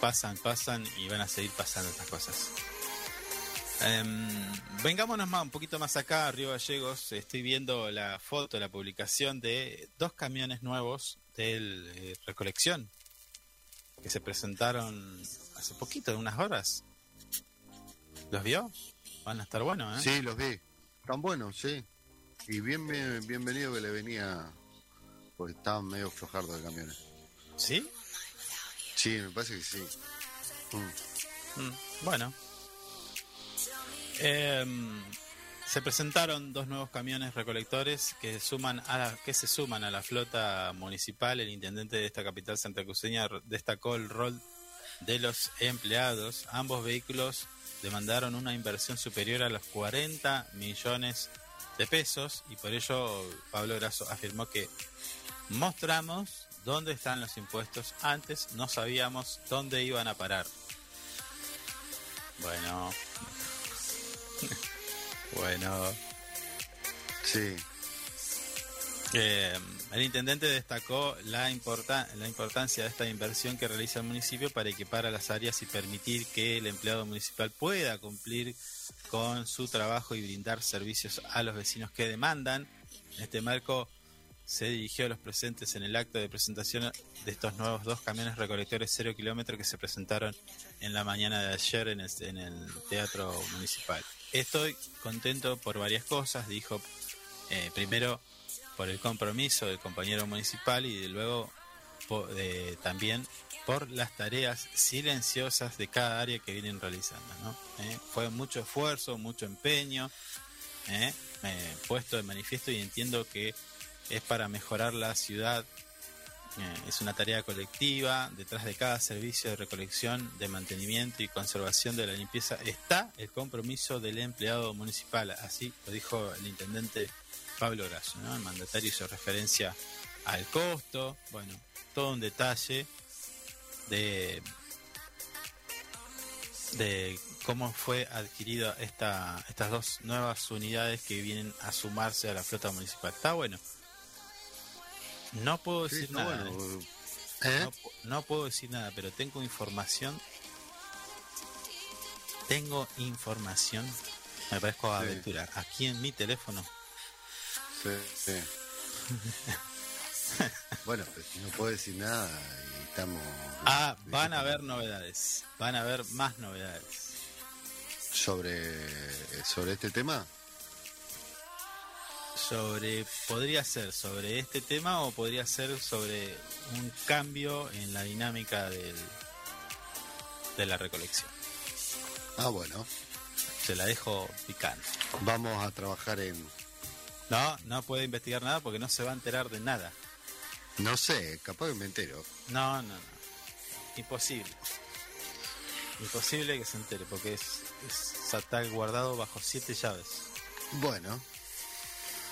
pasan, pasan y van a seguir pasando estas cosas. Um, vengámonos más, un poquito más acá, Río Gallegos. Estoy viendo la foto, la publicación de dos camiones nuevos de eh, recolección que se presentaron hace poquito, unas horas. ¿Los vio? Van a estar buenos, ¿eh? Sí, los vi. Están buenos, sí. Y bien, bienvenido que le venía, porque estaban medio flojardos de camiones. ¿Sí? Sí, me parece que sí. Mm. Mm, bueno. Em, se presentaron dos nuevos camiones recolectores que suman a que se suman a la flota municipal. El intendente de esta capital santacruceña destacó el rol de los empleados. Ambos vehículos demandaron una inversión superior a los 40 millones de pesos y por ello Pablo Grasso afirmó que mostramos dónde están los impuestos. Antes no sabíamos dónde iban a parar. Bueno. [laughs] bueno. Sí. Eh, el intendente destacó la, la importancia de esta inversión que realiza el municipio para equipar a las áreas y permitir que el empleado municipal pueda cumplir con su trabajo y brindar servicios a los vecinos que demandan. En este marco se dirigió a los presentes en el acto de presentación de estos nuevos dos camiones recolectores cero kilómetros que se presentaron en la mañana de ayer en el, en el Teatro Municipal. Estoy contento por varias cosas, dijo eh, primero por el compromiso del compañero municipal y luego también por las tareas silenciosas de cada área que vienen realizando. ¿no? Eh, fue mucho esfuerzo, mucho empeño eh, puesto de manifiesto y entiendo que es para mejorar la ciudad. Eh, es una tarea colectiva. Detrás de cada servicio de recolección, de mantenimiento y conservación de la limpieza está el compromiso del empleado municipal. Así lo dijo el intendente Pablo Grasso. El mandatario hizo referencia al costo. Bueno, todo un detalle de, de cómo fue adquirida esta, estas dos nuevas unidades que vienen a sumarse a la flota municipal. Está bueno. No puedo decir nada. ¿eh? ¿Eh? No, puedo decir nada, pero tengo información. Tengo información. Me parezco a aventura. Aquí en mi teléfono. Sí, sí. [laughs] [laughs] bueno, pues no puedo decir nada y estamos. Ah, van a haber novedades. Van a haber más novedades. ¿Sobre, sobre este tema? sobre podría ser sobre este tema o podría ser sobre un cambio en la dinámica del, de la recolección. Ah, bueno. Se la dejo picando. Vamos a trabajar en... No, no puede investigar nada porque no se va a enterar de nada. No sé, capaz que me entero. No, no, no. Imposible. Imposible que se entere porque es, es guardado bajo siete llaves. Bueno,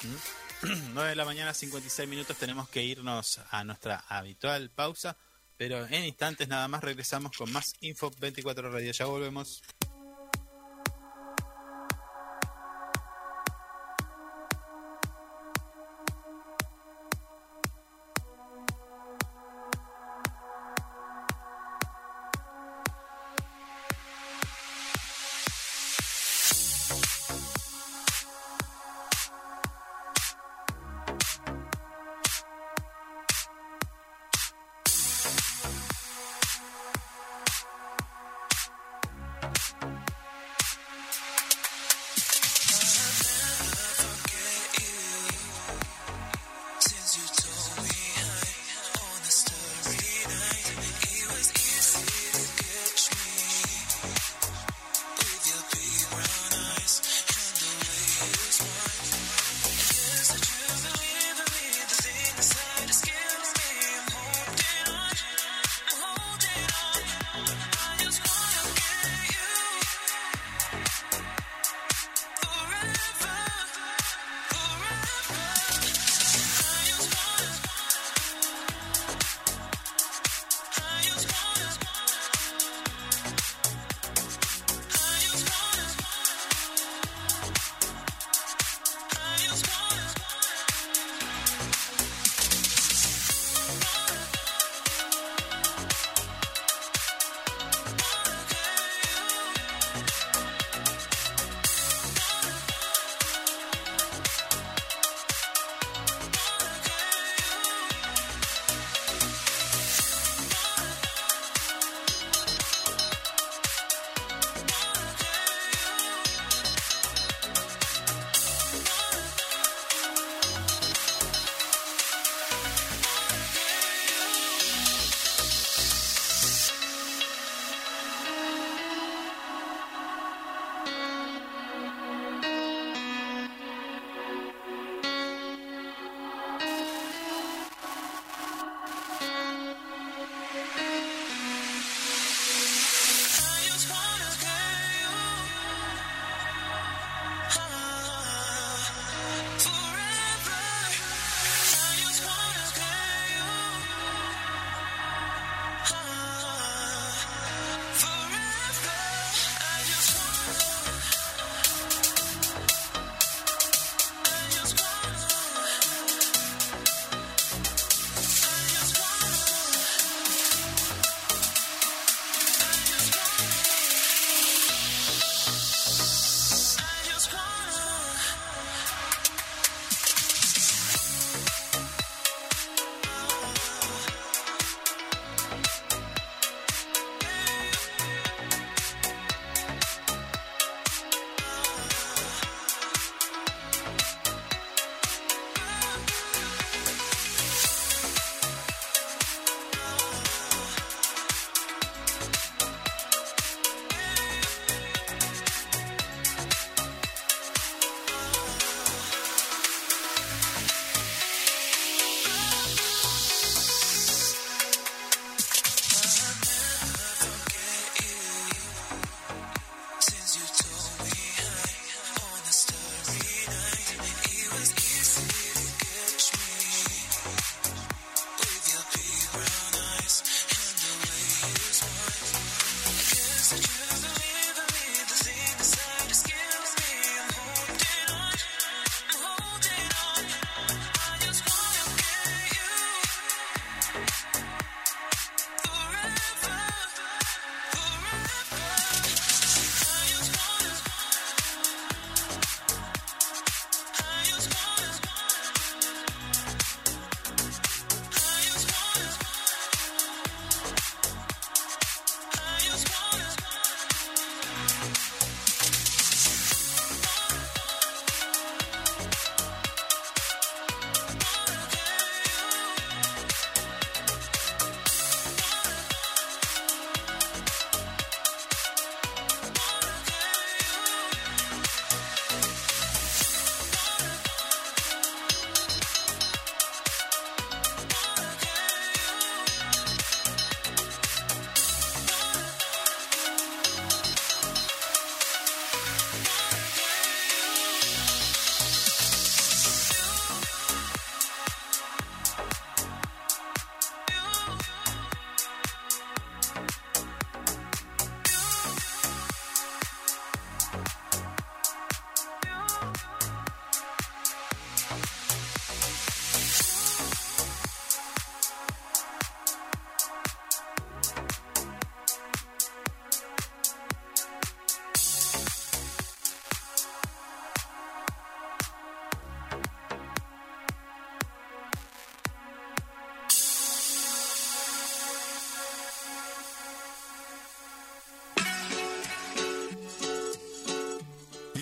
[clears throat] 9 de la mañana, 56 minutos, tenemos que irnos a nuestra habitual pausa, pero en instantes nada más regresamos con más Info 24 Radio. Ya volvemos.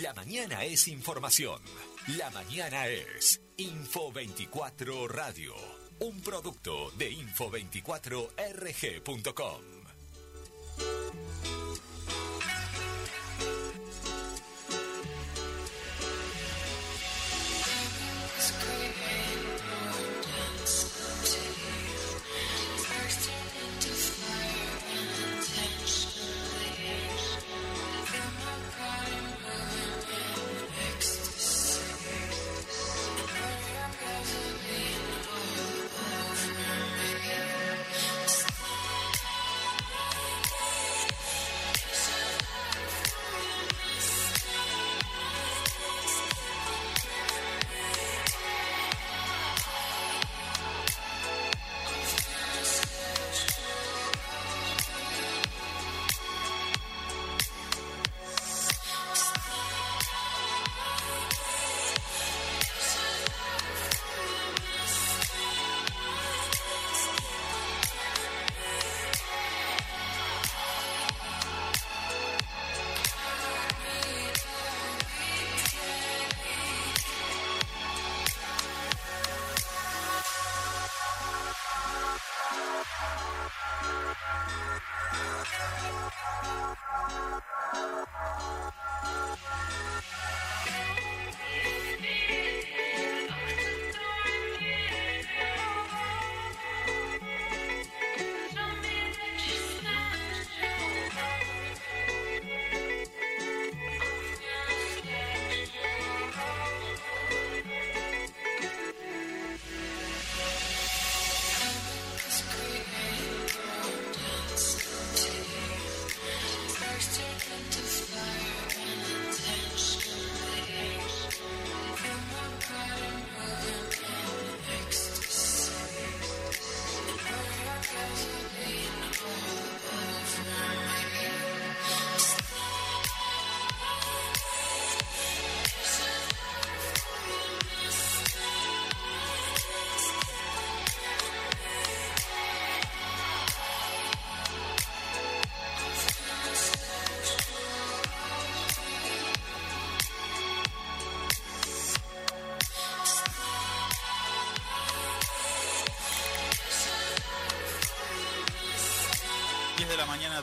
La mañana es información. La mañana es Info 24 Radio. Un producto de info24rg.com.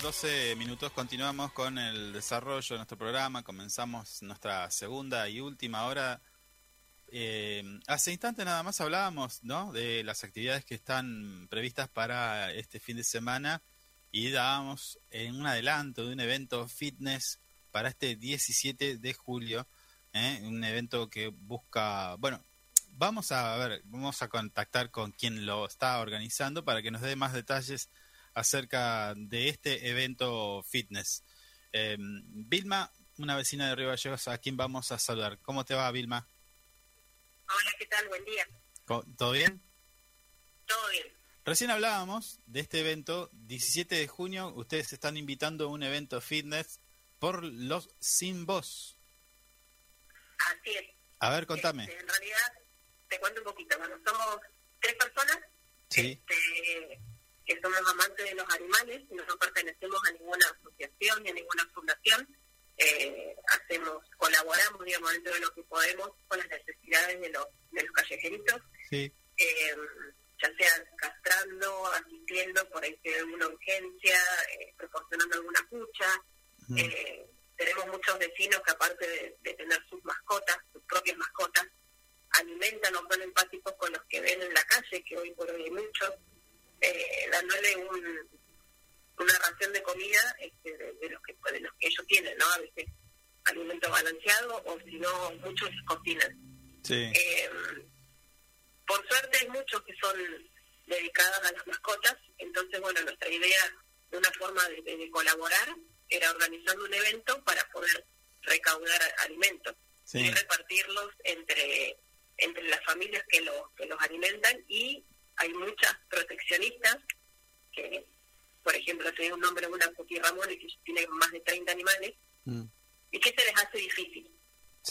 12 minutos, continuamos con el desarrollo de nuestro programa. Comenzamos nuestra segunda y última hora. Eh, hace instante nada más hablábamos ¿no? de las actividades que están previstas para este fin de semana y dábamos en un adelanto de un evento fitness para este 17 de julio. ¿eh? Un evento que busca, bueno, vamos a ver, vamos a contactar con quien lo está organizando para que nos dé más detalles acerca de este evento fitness. Eh, Vilma, una vecina de Río Gallegos, a quien vamos a saludar. ¿Cómo te va, Vilma? Hola, ¿qué tal? Buen día. ¿Todo bien? Todo bien. Recién hablábamos de este evento, 17 de junio, ustedes están invitando a un evento fitness por los sin voz. Así es. A ver, contame. Este, en realidad, te cuento un poquito. Bueno, somos tres personas. Sí. Este, que somos amantes de los animales, no pertenecemos a ninguna asociación ni a ninguna fundación, eh, hacemos, colaboramos, digamos, dentro de lo que podemos con las necesidades de los, de los callejeritos, sí. eh, ya sea castrando, asistiendo por ahí hay alguna urgencia, eh, proporcionando alguna cucha. tenemos muchos vecinos que aparte de, de, tener sus mascotas, sus propias mascotas, alimentan o son empáticos con los que ven en la calle, que hoy por hoy hay muchos eh, dándole un, una ración de comida este, de, los que de los que ellos tienen, ¿no? A veces alimento balanceado o si no muchos cocinan. Eh, por suerte hay muchos que son dedicados a las mascotas, entonces bueno, nuestra idea de una forma de, colaborar era organizando un evento para poder recaudar alimentos y repartirlos entre entre las familias que los que los alimentan y hay muchas proteccionistas que, por ejemplo, tiene un nombre de una Puti Ramones que tiene más de 30 animales mm. y que se les hace difícil,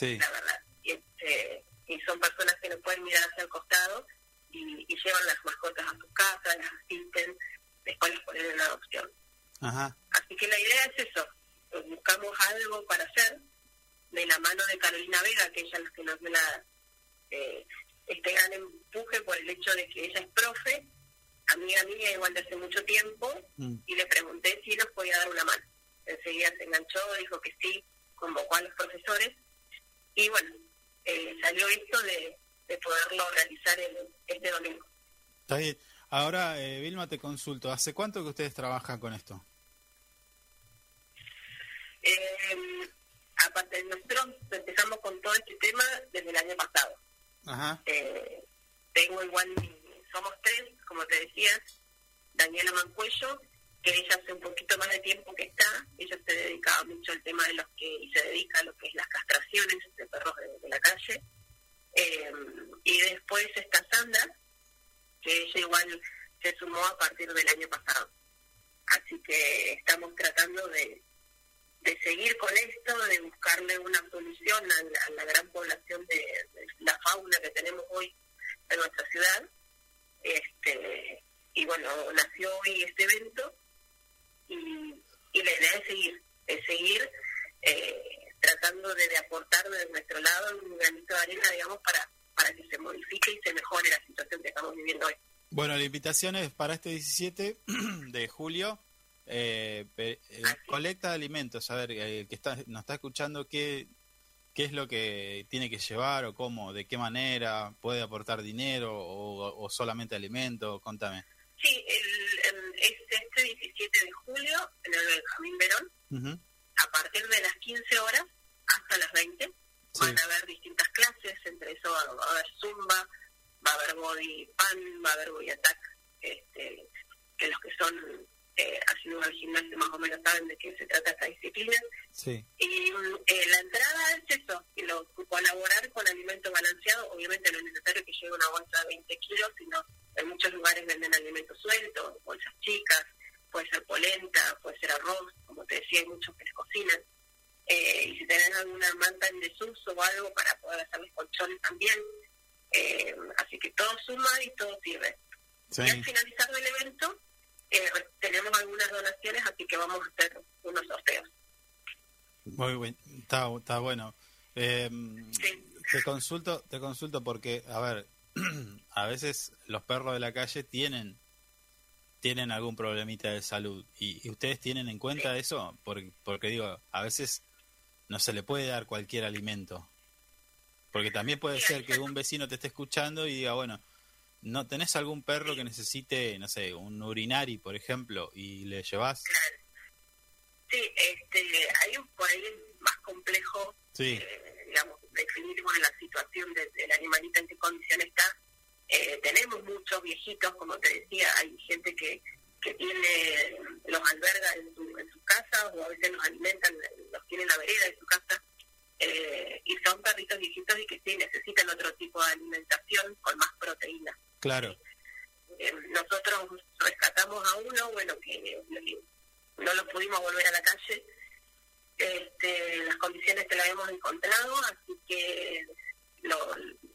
la verdad. Y, este, y son personas que no pueden mirar hacia el costado y, llevan las mascotas a sus casas, las asisten, después las ponen en adopción. Ajá. Así que la idea es eso, buscamos algo para hacer de la mano de Carolina Vega, que ella es la que nos dio la, eh, este gran empuje por el hecho de que ella es profe, amiga mía igual de hace mucho tiempo, mm. y le pregunté si nos podía dar una mano. Enseguida se enganchó, dijo que sí, convocó a los profesores, y bueno, eh, salió esto de, poderlo realizar el, este domingo. Está bien. Ahora, eh, Vilma, te consulto, ¿hace cuánto que ustedes trabajan con esto? Eh, aparte, nosotros empezamos con todo este tema desde el año pasado. Eh, tengo igual, somos tres, como te decía, Daniela Mancuello, que ella hace un poquito más de tiempo que está, ella se dedicaba mucho al tema de los que, se dedica a lo que es las castraciones de perros de, la calle. Eh, y después está Sandra, que ella igual se sumó a partir del año pasado. Así que estamos tratando de, de seguir con esto, de buscarle una solución a la, gran población de, la fauna que tenemos hoy en nuestra ciudad. Este, y bueno, nació hoy este evento y, la idea es seguir, es seguir eh, tratando de, aportar desde nuestro lado un granito de arena, digamos, para, para que se modifique y se mejore la situación que estamos viviendo hoy. Bueno, la invitación es para este 17 [clears throat] de julio eh, eh, colecta de alimentos, a ver, eh, que está, nos está escuchando, ¿qué, ¿qué es lo que tiene que llevar o cómo, de qué manera, puede aportar dinero o, solamente alimentos? Contame. Sí, el, este 17 de julio en el Benjamín Verón, a partir de las 15 horas hasta las 20, van a haber distintas clases, entre eso va, a haber zumba, va a haber body pan, va a haber body attack, este, que los que son eh, sido al gimnasio más o menos saben de qué se trata esta disciplina. Sí. Y eh, la entrada es eso, y lo, colaborar con alimento balanceado, obviamente no es necesario que llegue una bolsa de 20 kilos, sino en muchos lugares venden alimentos sueltos, bolsas chicas, puede ser polenta, puede ser arroz, como te decía, hay muchos que les cocinan. Eh, y si tenés alguna manta en desuso o algo para poder hacerles colchones también. Eh, así que todo suma y todo sirve. Y al finalizar el evento, eh, tenemos algunas donaciones, así que vamos a hacer unos sorteos. Muy bien, está, está bueno. Eh, Te consulto, te consulto porque, a ver, [clears throat] a veces los perros de la calle tienen tienen algún problemita de salud. Y, ustedes tienen en cuenta eso porque, porque digo a veces no se le puede dar cualquier alimento. Porque también puede ser que un vecino te esté escuchando y diga bueno ¿No tenés algún perro que necesite, no sé, un urinari, por ejemplo, y le llevas? Claro. Sí, este, hay un por ahí más complejo, eh, digamos, definir la situación del animalito en qué condición está. Eh, tenemos muchos viejitos, como te decía, hay gente que, que tiene los alberga en su, en su casa o a veces los alimentan, los tiene en la vereda de su casa. Eh, y son perritos viejitos y que sí necesitan otro tipo de alimentación con más proteína. Claro. Nosotros rescatamos a uno, bueno, que no lo pudimos volver a la calle, este, las condiciones que la hemos encontrado, así que lo,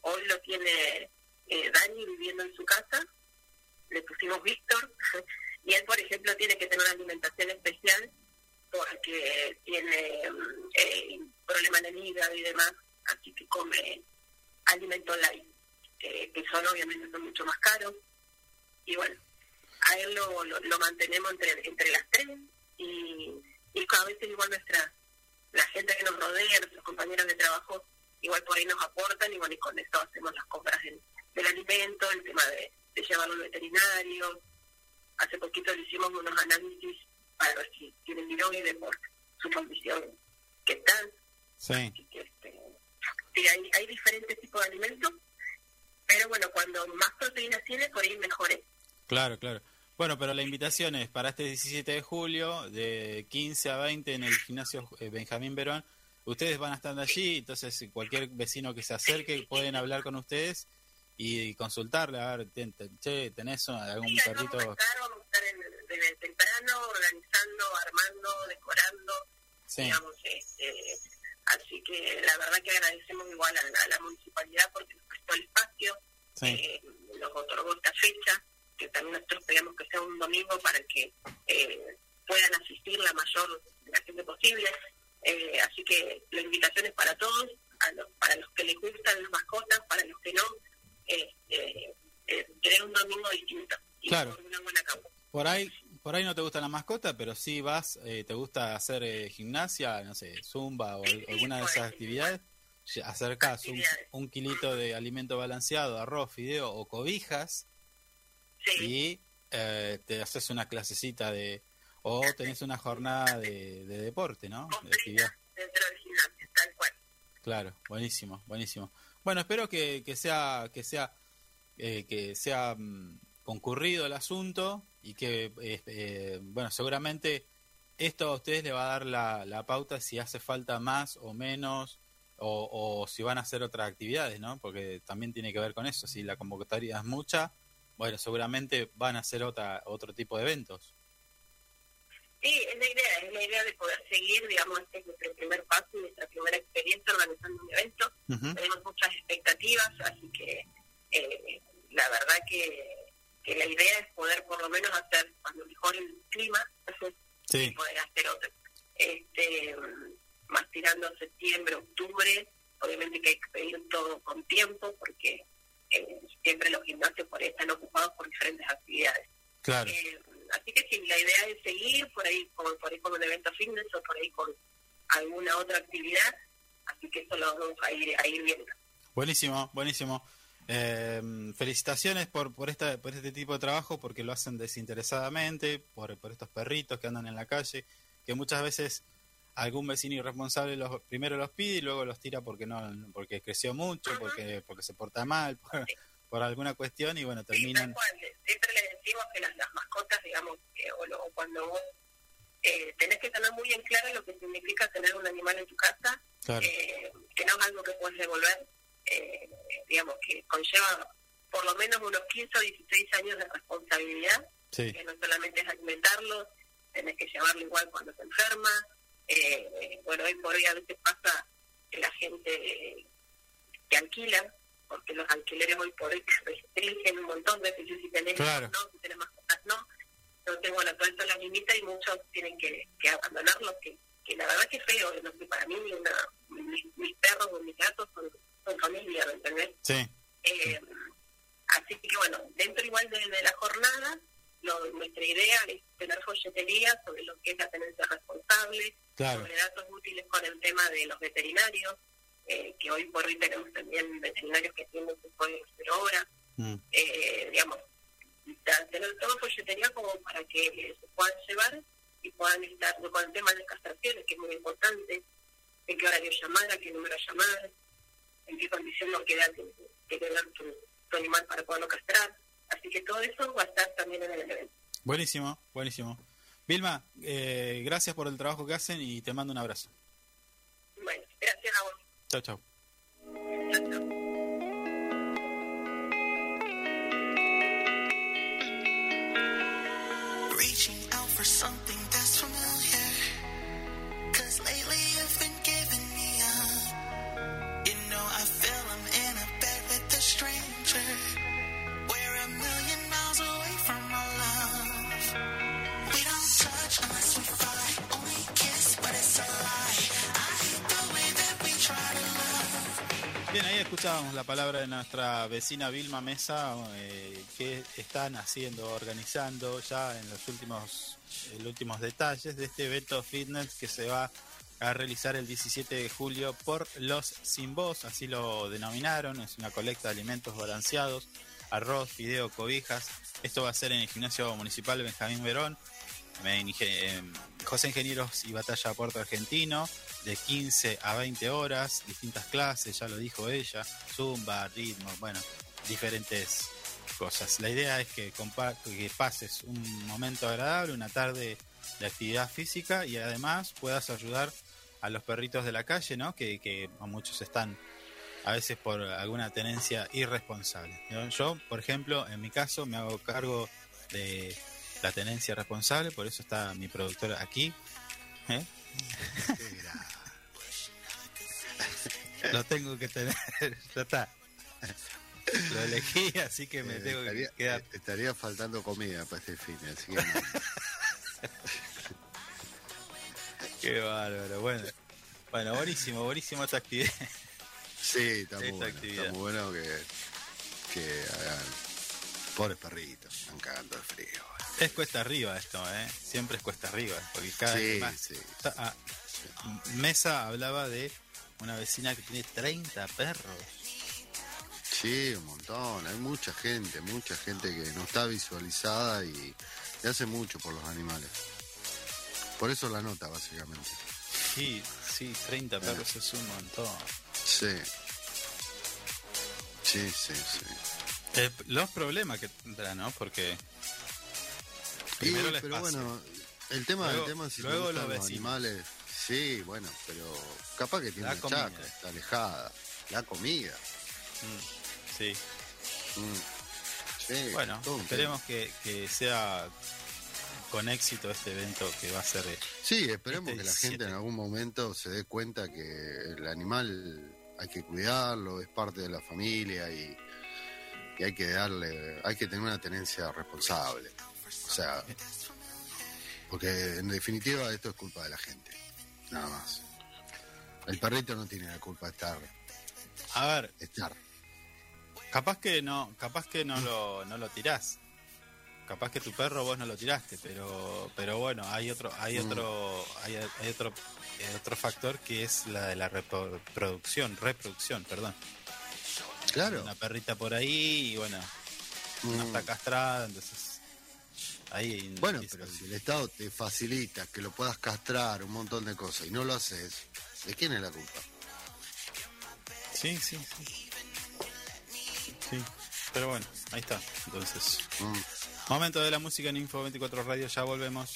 hoy lo tiene eh, Dani viviendo en su casa, le pusimos Víctor, [laughs] y él, por ejemplo, tiene que tener una alimentación especial porque tiene eh, problemas el hígado y demás, así que come alimento light que son obviamente son mucho más caros. Y bueno, a él lo, lo, mantenemos entre, entre las tres y, y a veces igual nuestra, la gente que nos rodea, nuestros compañeros de trabajo, igual por ahí nos aportan y bueno, y con esto hacemos las compras del alimento, el tema de, llevarlo al veterinario. Hace poquito le hicimos unos análisis para ver si tiene tiroides por su condición que están. Sí. Este, sí, hay, hay diferentes tipos de alimentos pero bueno, cuando más proteínas tiene, por ahí mejores. Claro, claro. Bueno, pero la invitación es para este 17 de julio, de 15 a 20 en el gimnasio eh, Benjamín Verón. Ustedes van a estar allí, entonces cualquier vecino que se acerque pueden hablar con ustedes y consultarle, a ver, che, ¿tenés algún sí, perrito? Vamos a estar, vamos a estar desde temprano organizando, armando, decorando, sí. digamos, este, así que la verdad que agradecemos igual a la municipalidad porque el espacio, eh, nos otorgó esta fecha, que también nosotros pedimos que sea un domingo para que eh, puedan asistir la mayor la gente posible. Eh, así que la invitación es para todos, para los que les gustan las mascotas, para los que no, eh, tener un domingo distinto y claro. una buena causa. Por ahí, por ahí no te gusta la mascota, pero sí vas, te gusta hacer gimnasia, no sé, zumba o alguna de esas actividades acercás un, un, kilito de alimento balanceado, arroz, fideo o cobijas y eh, te haces una clasecita de o tenés una jornada de, deporte, ¿no? De actividad. Dentro del gimnasio, tal cual. Claro, buenísimo, buenísimo. Bueno, espero que, que sea que sea eh, que sea mm, concurrido el asunto y que eh, bueno seguramente esto a ustedes le va a dar la, la pauta si hace falta más o menos o, si van a hacer otras actividades, ¿no? Porque también tiene que ver con eso. Si la convocatoria es mucha, bueno, seguramente van a hacer otra, otro tipo de eventos. Sí, es la idea, es la idea de poder seguir, digamos, este es nuestro primer paso y nuestra primera experiencia organizando un evento. Tenemos muchas expectativas, así que eh, la verdad que, que la idea es poder por lo menos hacer, cuando mejore el clima, sí. poder hacer otro. Este, más tirando a septiembre, octubre, obviamente que hay que pedir todo con tiempo porque eh, siempre los gimnasios por ahí están ocupados por diferentes actividades. Claro. Eh, así que sí, la idea es seguir por ahí, como, por ahí con un evento fitness o por ahí con alguna otra actividad, así que eso lo vamos a ir, a ir viendo. Buenísimo, buenísimo. Eh, felicitaciones por, por, esta, por este tipo de trabajo, porque lo hacen desinteresadamente, por, por estos perritos que andan en la calle, que muchas veces algún vecino irresponsable los primero los pide y luego los tira porque no porque creció mucho porque porque se porta mal [laughs] por, alguna cuestión y bueno terminan siempre le decimos que las, mascotas digamos o, cuando vos eh, tenés que tener muy en claro lo que significa tener un animal en tu casa eh, que no es algo que puedes devolver eh, digamos que conlleva por lo menos unos 15 o 16 años de responsabilidad que no solamente es alimentarlo tenés que llevarlo igual cuando se enferma eh, bueno, hoy por hoy a veces pasa que la gente que alquila, porque los alquileres hoy por hoy [laughs] restringen un montón de veces si tenés no, si tenés mascotas no. Entonces, bueno, todo esto las limita y muchos tienen que, que abandonarlos, que, que la verdad que es feo, no sé, para mí una, mis, perros o mis gatos son, son familia, ¿me entendés? Sí. Eh, así que bueno, dentro igual de, de la jornada, nuestra idea es tener folletería sobre lo que es la tenencia responsable, sobre datos útiles con el tema de los veterinarios, eh, que hoy por hoy tenemos también veterinarios que tienen su de cero hora, mm. eh, digamos, tener todo folletería como para que se puedan llevar y puedan estar con el tema de castraciones, que es muy importante, en qué horario llamar, a qué número llamar, en qué condición nos queda que, que tener tu animal para poderlo castrar Así que todo eso va a estar también en el evento. Buenísimo, buenísimo. Vilma, eh, gracias por el trabajo que hacen y te mando un abrazo. Bueno, gracias a vos. Chao, chao. Chao, chao. Reaching out for something escuchábamos la palabra de nuestra vecina Vilma Mesa, eh, que están haciendo, organizando ya en los últimos, los últimos detalles de este evento fitness que se va a realizar el 17 de julio por los Sin Voz, así lo denominaron, es una colecta de alimentos balanceados, arroz, fideo, cobijas. Esto va a ser en el gimnasio municipal Benjamín Verón, en José Ingenieros y Batalla Puerto Argentino de 15 a 20 horas, distintas clases, ya lo dijo ella, zumba, ritmo, bueno, diferentes cosas. La idea es que, que pases un momento agradable, una tarde de actividad física y además puedas ayudar a los perritos de la calle, ¿no? Que, que muchos están a veces por alguna tenencia irresponsable. Yo, por ejemplo, en mi caso me hago cargo de la tenencia responsable, por eso está mi productora aquí. ¿eh? Lo tengo que tener, [laughs] ya está. Lo elegí, así que me eh, tengo que quedar. Estaría faltando comida para este fin, así [laughs] Qué bárbaro. Bueno, Bueno, buenísimo, buenísimo esta actividad. Sí, está muy bueno. Está muy bueno que, que hagan. Pobres perritos, están cagando de frío. Es cuesta arriba esto, ¿eh? Siempre es cuesta arriba. Porque cada sí, Sí. Ah, Mesa hablaba de una vecina que tiene 30 perros. Sí, un montón. Hay mucha gente, mucha gente que no está visualizada y, hace mucho por los animales. Por eso la nota, básicamente. Sí, sí, 30 eh. perros es un montón. Sí. Sí, sí, sí. Eh, los problemas que tendrá, ¿no? Porque. Primero pero bueno, el tema, el tema si luego los, animales. Sí, bueno, pero capaz que tiene la chacra, está alejada. La comida. Mm. Sí. Mm. bueno, esperemos que, sea con éxito este evento que va a ser. Sí, esperemos este que la gente en algún momento se dé cuenta que el animal hay que cuidarlo, es parte de la familia y, hay que darle, hay que tener una tenencia responsable. O sea, porque en definitiva esto es culpa de la gente, nada más. El perrito no tiene la culpa de estar. A ver, estar Capaz que no, capaz que no lo, no lo tirás. Capaz que tu perro vos no lo tiraste, pero, pero bueno, hay otro, hay mm. otro, hay, otro, eh, otro factor que es la de la reproducción, reproducción, perdón. Claro. Una perrita por ahí y bueno, no está mm. castrada, entonces ahí. Bueno, pero si el Estado te facilita que lo puedas castrar, un montón de cosas y no lo haces, ¿de quién es la culpa? Sí, sí, sí. Sí, pero bueno, ahí está. Entonces, mm. momento de la música en Info 24 Radio, ya volvemos.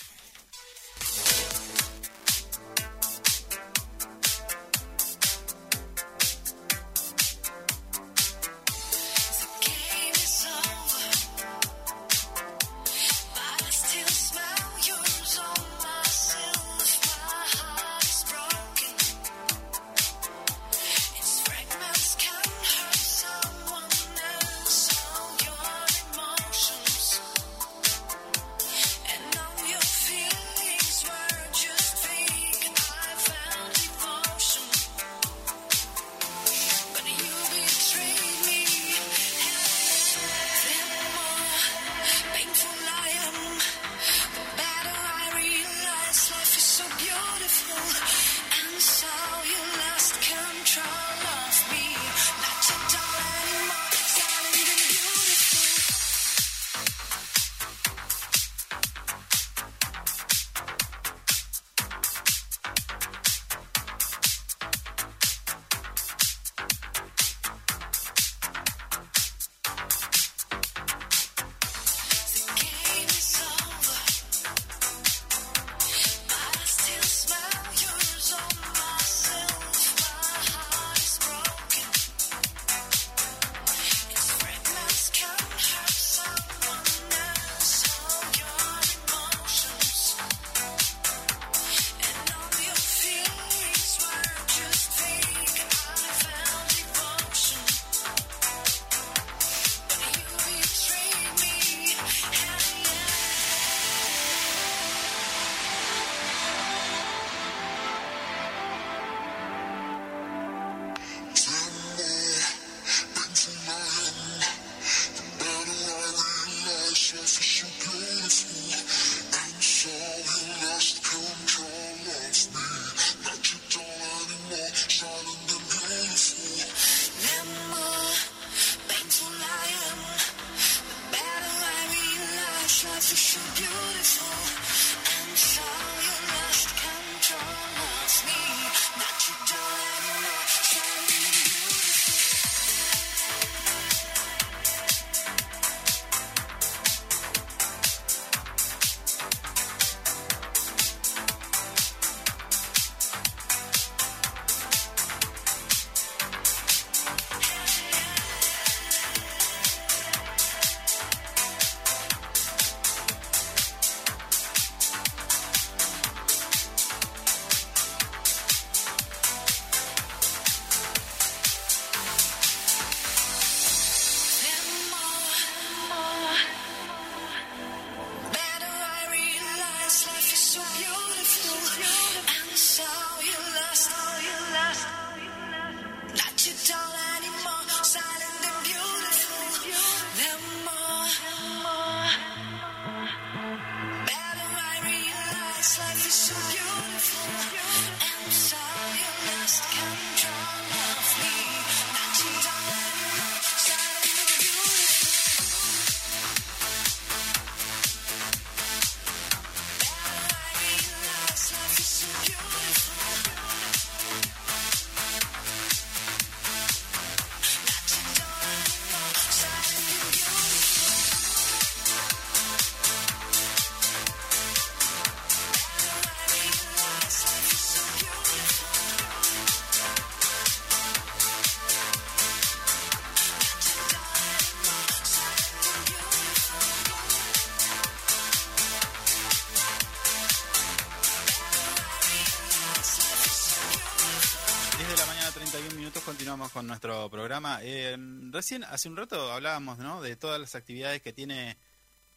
Con nuestro programa. Eh, recién, hace un rato hablábamos, ¿no? De todas las actividades que tiene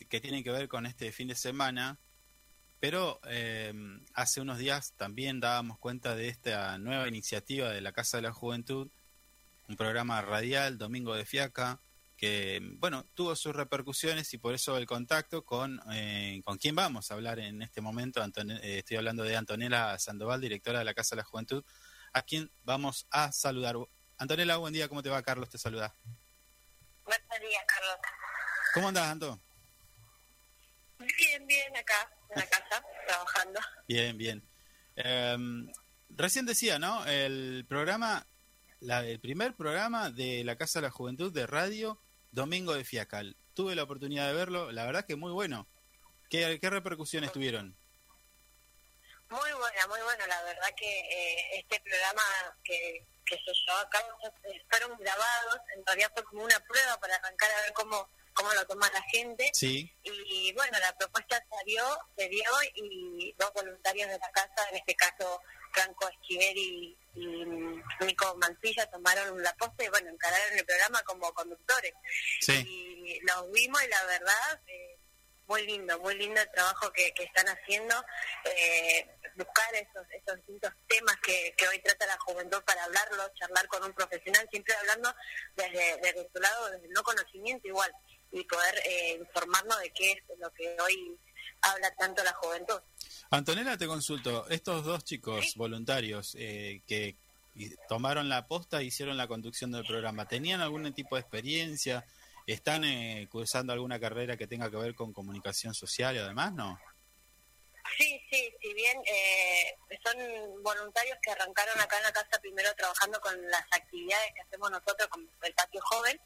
que tienen que ver con este fin de semana, pero eh, hace unos días también dábamos cuenta de esta nueva iniciativa de la Casa de la Juventud, un programa radial, Domingo de Fiaca, que, bueno, tuvo sus repercusiones y por eso el contacto con, eh, con quién vamos a hablar en este momento. Eh, estoy hablando de Antonella Sandoval, directora de la Casa de la Juventud, a quien vamos a saludar. Antonella, buen día, ¿cómo te va? Carlos te saluda. Buen día, Carlos. ¿Cómo andas, Anto? Bien, bien, acá, en la [laughs] casa, trabajando. Bien, bien. Em, recién decía, ¿no? El programa, la, el primer programa de la Casa de la Juventud de radio Domingo de Fiacal. Tuve la oportunidad de verlo, la verdad que muy bueno. ¿Qué, qué repercusiones tuvieron? Muy buena, muy buena. La verdad que eh, este programa que, que se llevó a cabo fueron grabados. En realidad fue como una prueba para arrancar a ver cómo cómo lo toma la gente. Sí. Y bueno, la propuesta salió, se dio y dos voluntarios de la casa, en este caso Franco Esquivel y, Nico Mancilla tomaron la posta y bueno, encararon el programa como conductores. Y los vimos y la verdad, eh, muy lindo, muy lindo el trabajo que, están haciendo, eh, buscar esos, esos distintos temas que, hoy trata la juventud para hablarlo, charlar con un profesional, siempre hablando desde, desde su lado, desde el no conocimiento igual, y poder eh, informarnos de qué es lo que hoy habla tanto la juventud. Antonella, te consulto, estos dos chicos voluntarios eh, que tomaron la posta e hicieron la conducción del programa, ¿tenían algún tipo de experiencia? ¿Están eh, cursando alguna carrera que tenga que ver con comunicación social y además, no? Sí, sí, si bien eh, son voluntarios que arrancaron acá en la casa primero trabajando con las actividades que hacemos nosotros como el patio joven,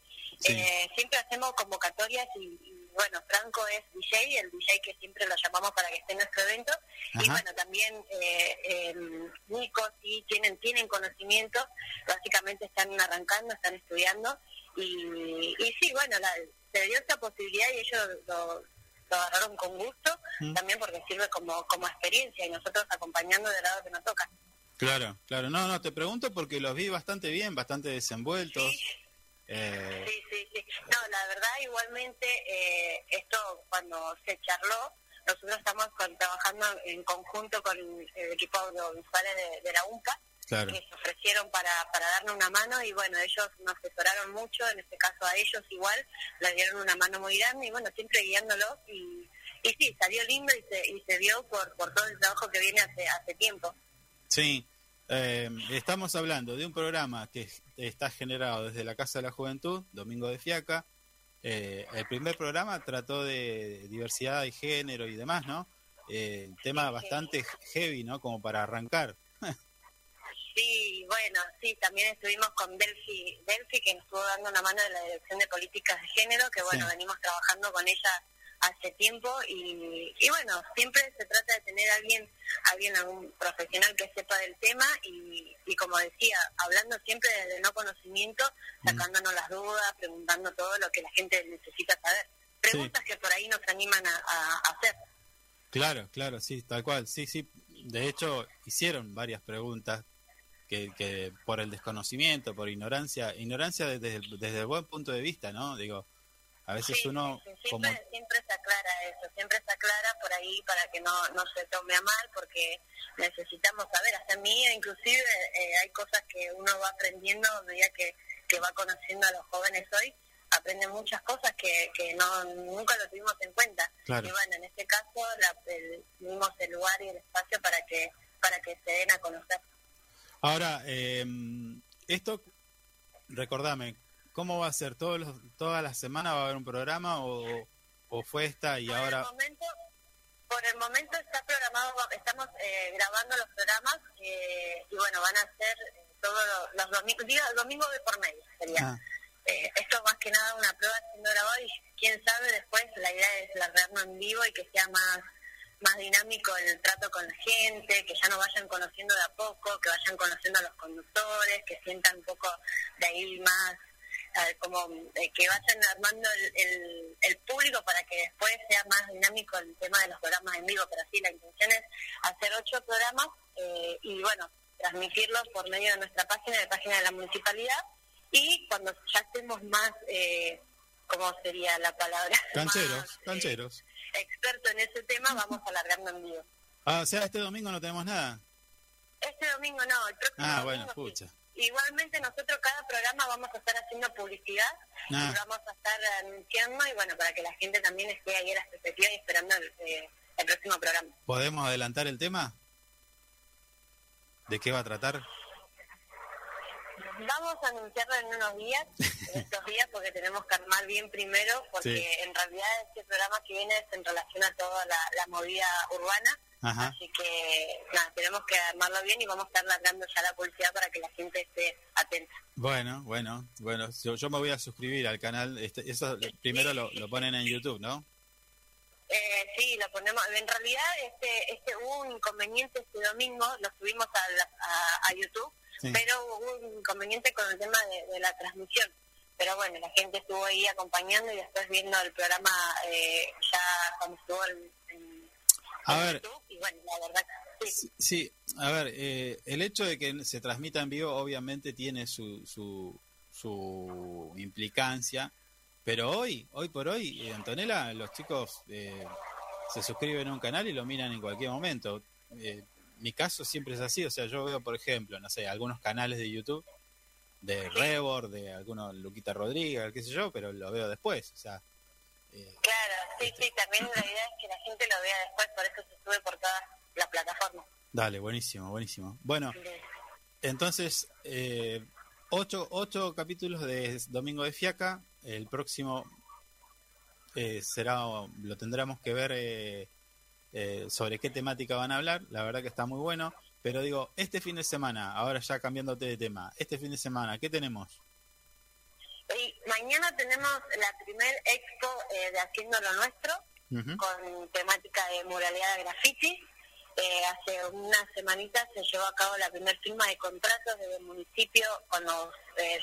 eh, siempre hacemos convocatorias y, bueno, Franco es DJ, el DJ que siempre lo llamamos para que esté en nuestro evento, y bueno, también eh, Nico sí tienen, tienen conocimiento, básicamente están arrancando, están estudiando, y, y sí, bueno, la, se dio esta posibilidad y ellos lo lo agarraron con gusto, mm. también porque sirve como, como experiencia y nosotros acompañando del lado que nos toca. Claro, claro. No, no, te pregunto porque los vi bastante bien, bastante desenvueltos. Sí. Eh... Sí, sí, No, la verdad, igualmente, eh, esto cuando se charló, nosotros estamos trabajando en conjunto con el equipo audiovisual de, de la Que se ofrecieron para, para darnos una mano y bueno, ellos nos asesoraron mucho, en este caso a ellos igual, le dieron una mano muy grande y bueno, siempre guiándolos y, y sí, salió lindo y se, y se dio por, por todo el trabajo que viene hace, hace tiempo. Sí, eh, estamos hablando de un programa que está generado desde la Casa de la Juventud, Domingo de Fiaca. Eh, el primer programa trató de diversidad y género y demás, ¿no? Eh, tema bastante heavy, ¿no? Como para arrancar. Sí, bueno, sí, también estuvimos con Delphi, Delphi que nos estuvo dando una mano de la Dirección de Políticas de Género, que bueno, venimos trabajando con ella hace tiempo y, y bueno, siempre se trata de tener a alguien, alguien, algún profesional que sepa del tema y, y como decía, hablando siempre desde no conocimiento, mm. sacándonos las dudas, preguntando todo lo que la gente necesita saber. Preguntas que por ahí nos animan a, a hacer. Claro, claro, sí, tal cual. Sí, sí. De hecho, hicieron varias preguntas que, por el desconocimiento, por ignorancia, ignorancia desde, desde el buen punto de vista, ¿no? Digo, a veces uno... siempre, como... siempre se aclara eso, siempre se aclara por ahí para que no, no se tome a mal, porque necesitamos saber, hasta mí inclusive eh, hay cosas que uno va aprendiendo a medida que, que va conociendo a los jóvenes hoy, aprende muchas cosas que, que no nunca lo tuvimos en cuenta. Y bueno, en este caso la, tuvimos el lugar y el espacio para que para que se den a conocer. Ahora, eh, esto, recordame, ¿cómo va a ser? ¿Todos los, ¿Toda la semana va a haber un programa o, o fue esta y ahora...? El momento, por el momento está programado, estamos eh, grabando los programas eh, y bueno, van a ser eh, todos los, domingos, digo, domingo de por medio sería. Ah. Eh, esto más que nada una prueba siendo grabado y quién sabe después la idea es largarnos en vivo y que sea más más dinámico el trato con la gente, que ya no vayan conociendo de a poco, que vayan conociendo a los conductores, que sientan un poco de ahí más, como eh, que vayan armando el, el, público para que después sea más dinámico el tema de los programas en vivo, pero sí, la intención es hacer ocho programas eh, y bueno, transmitirlo por medio de nuestra página, de página de la municipalidad, y cuando ya estemos más, eh, ¿cómo sería la palabra? Cancheros, eh, cancheros. Experto en ese tema, vamos a alargarlo en vivo. Ah, o sea, este domingo no tenemos nada. Este domingo no, el próximo Ah, bueno, escucha. Igualmente nosotros cada programa vamos a estar haciendo publicidad y ah. vamos a estar anunciando y bueno, para que la gente también esté ahí a la expectativa y esperando el, eh, el próximo programa. ¿Podemos adelantar el tema? ¿De qué va a tratar? Vamos a anunciarlo en unos días, [laughs] en estos días, porque tenemos que armar bien primero, porque en realidad este programa que viene es en relación a toda la, movida urbana. Así que nada, tenemos que armarlo bien y vamos a estar largando ya la publicidad para que la gente esté atenta. Bueno, bueno, bueno, yo, me voy a suscribir al canal. Este, eso primero lo, lo ponen en YouTube, ¿no? Eh, sí, lo ponemos. En realidad, este, este hubo un inconveniente este domingo, lo subimos a, a, YouTube, pero hubo un inconveniente con el tema de, la transmisión. Pero bueno, la gente estuvo ahí acompañando y después viendo el programa eh, ya cuando estuvo en, YouTube. Y bueno, la verdad sí. sí. a ver, eh, el hecho de que se transmita en vivo obviamente tiene su, su, su implicancia pero hoy, hoy por hoy, eh, Antonella, los chicos eh, se suscriben a un canal y lo miran en cualquier momento. Eh, mi caso siempre es así, o sea, yo veo, por ejemplo, no sé, algunos canales de YouTube de Rebor, de algunos Luquita Rodríguez, qué sé yo, pero lo veo después, o sea. claro, sí, este sí, también la idea es que la gente lo vea después, por eso se sube por todas las plataformas. Dale, buenísimo, buenísimo. Bueno, entonces, eh, ocho, ocho capítulos de Domingo de Fiaca, el próximo eh, será, lo tendremos que ver eh, eh, sobre qué temática van a hablar. La verdad que está muy bueno. Pero digo, este fin de semana, ahora ya cambiándote de tema, este fin de semana, ¿qué tenemos? mañana tenemos la primer expo de Haciendo lo Nuestro, con temática de muralidad de graffiti. hace unas semanitas se llevó a cabo la primera firma de contratos desde el municipio con, los,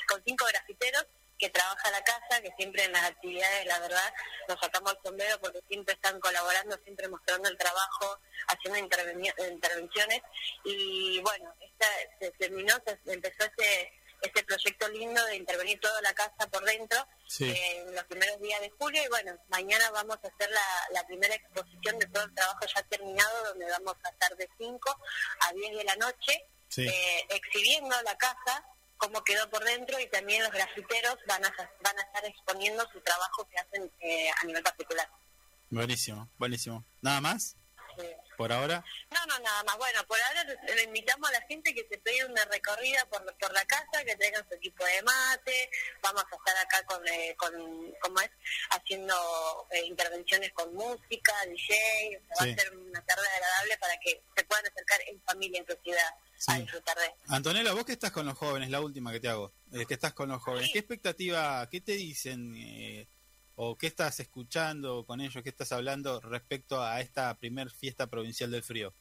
con cinco grafiteros que trabaja la casa, que siempre en las actividades, la verdad, nos sacamos el sombrero porque siempre están colaborando, siempre mostrando el trabajo, haciendo intervenciones. Y bueno, esta, se terminó, se empezó este, este proyecto lindo de intervenir toda la casa por dentro en los primeros días de julio. Y bueno, mañana vamos a hacer la, primera exposición de todo el trabajo ya terminado, donde vamos a estar de 5 a 10 de la noche. Eh, exhibiendo la casa cómo quedó por dentro y también los grafiteros van a, van a estar exponiendo su trabajo que hacen eh, a nivel particular. Buenísimo, buenísimo. ¿Nada más? ¿Por ahora? No, no, nada más. Bueno, por ahora le invitamos a la gente que se pegue una recorrida por, por la casa, que traigan su equipo de mate. Vamos a estar acá con, eh, con ¿cómo es? Haciendo eh, intervenciones con música, DJ. Va a ser una tarde agradable para que se puedan acercar en familia, en tu ciudad Antonella, vos que estás con los jóvenes, la última que te hago, es que estás con los jóvenes, ¿qué expectativa, qué te dicen eh, o qué estás escuchando con ellos, qué estás hablando respecto a esta primer fiesta provincial del frío?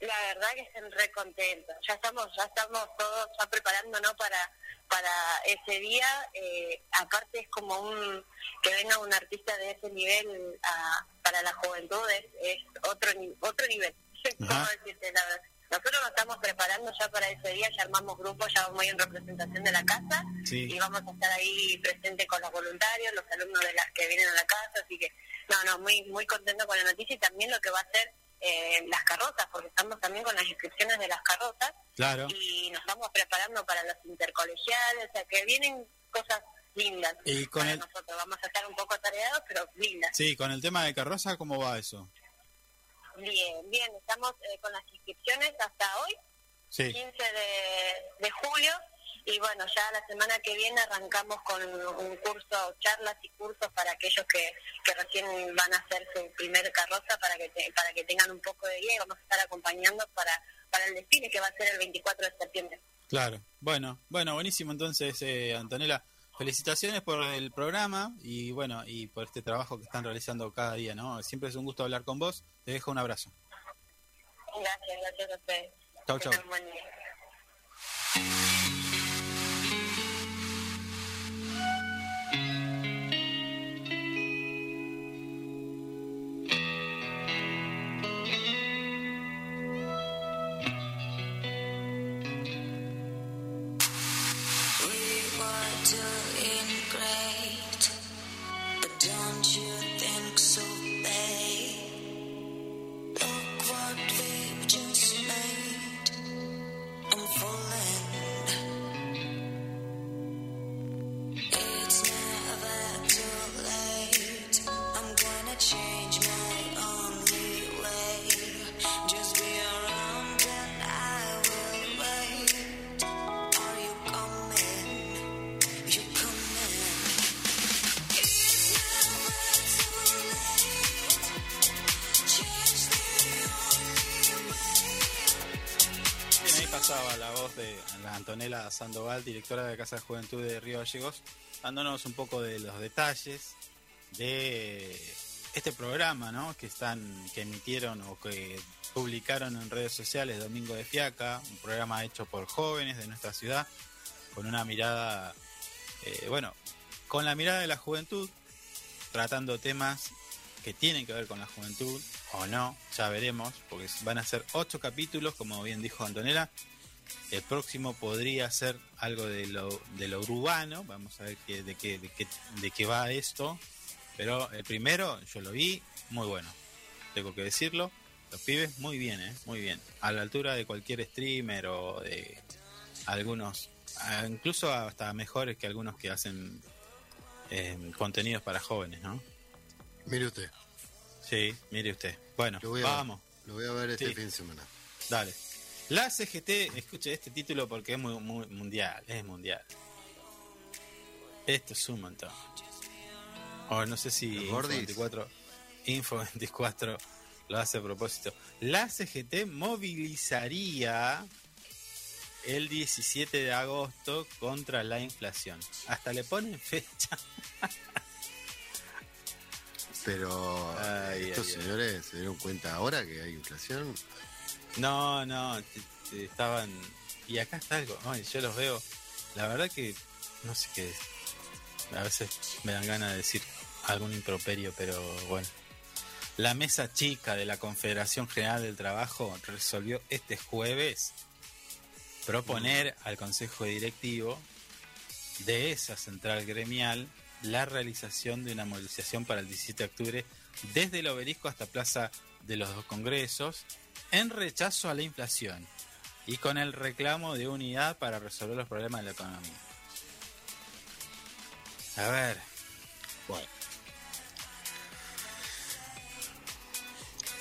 La verdad que están re contentos, ya estamos, ya estamos todos ya preparándonos para para ese día, eh, aparte es como un que venga un artista de ese nivel para la juventud es, es otro otro nivel. [laughs] ¿Cómo decirte la verdad? Nosotros nos estamos preparando ya para ese día, ya armamos grupos, ya vamos a ir en representación de la casa y vamos a estar ahí presente con los voluntarios, los alumnos de las que vienen a la casa, así que no, no, muy muy contento con la noticia y también lo que va a ser eh, las carrozas, porque estamos también con las inscripciones de las carrozas claro. y nos estamos preparando para los intercolegiales, o sea que vienen cosas lindas. Y con nosotros vamos a estar un poco atareados, pero lindas. Sí, con el tema de carroza, ¿cómo va eso? Bien, bien, estamos eh, con las inscripciones hasta hoy, 15 de, julio, y bueno, ya la semana que viene arrancamos con un curso, charlas y cursos para aquellos que, que recién van a hacer su primer carroza para que para que tengan un poco de guía y vamos a estar acompañando para, para el desfile que va a ser el 24 de septiembre. Claro, bueno, bueno, buenísimo entonces, eh, Antonella felicitaciones por el programa y bueno, y por este trabajo que están realizando cada día, ¿no? Siempre es un gusto hablar con vos. Te dejo un abrazo. Gracias, gracias a ustedes. Chau, chau. Antonella Sandoval, directora de la Casa de Juventud de Río Gallegos, dándonos un poco de los detalles de este programa, ¿no? Que están, que emitieron o que publicaron en redes sociales Domingo de Fiaca, un programa hecho por jóvenes de nuestra ciudad, con una mirada, eh, bueno, con la mirada de la juventud, tratando temas que tienen que ver con la juventud o no, ya veremos, porque van a ser ocho capítulos, como bien dijo Antonella. El próximo podría ser algo de lo, de lo urbano, vamos a ver qué, de, qué, de, qué, de qué va esto. Pero el primero, yo lo vi, muy bueno, tengo que decirlo. Los pibes, muy bien, ¿eh? muy bien. A la altura de cualquier streamer o de algunos, incluso hasta mejores que algunos que hacen eh, contenidos para jóvenes, ¿no? Mire usted. Sí, mire usted. Bueno, vamos. lo voy a ver este fin de semana. Dale. La CGT, escuche este título porque es muy, mundial, es mundial. Esto es un montón. O no sé si Info 24, Info 24 lo hace a propósito. La CGT movilizaría el 17 de agosto contra la inflación. Hasta le ponen fecha. Pero estos señores se dieron cuenta ahora que hay inflación. No, no, estaban... Y acá está algo, yo los veo, la verdad que no sé qué, a veces me dan ganas de decir algún improperio, pero bueno. La mesa chica de la Confederación General del Trabajo resolvió este jueves proponer al Consejo Directivo de esa central gremial la realización de una movilización para el 17 de octubre desde el obelisco hasta Plaza de los dos Congresos en rechazo a la inflación y con el reclamo de unidad para resolver los problemas de la economía. A ver. Bueno.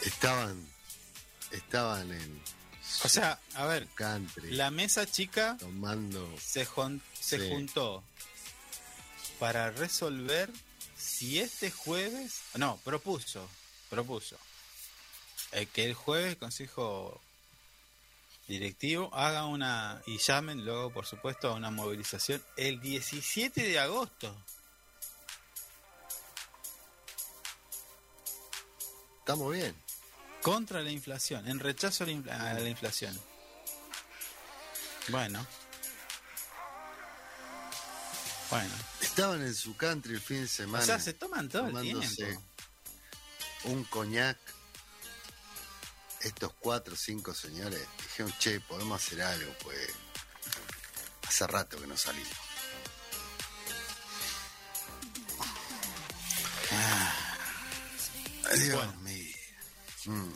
Estaban. Estaban en. O sea, a ver. La mesa chica. Tomando. Se, se juntó para resolver si este jueves. No, propuso. Propuso. Eh, que el jueves el Consejo Directivo haga una. Y llamen luego, por supuesto, a una movilización el 17 de agosto. Estamos bien. Contra la inflación, en rechazo a la, inflación. Bueno. Bueno. Estaban en su country el fin de semana. O sea, se toman todo el tiempo. Un coñac. Estos cuatro o cinco señores dijeron, che, podemos hacer algo, pues. Hace rato que no salimos. Ah. Dios Mm.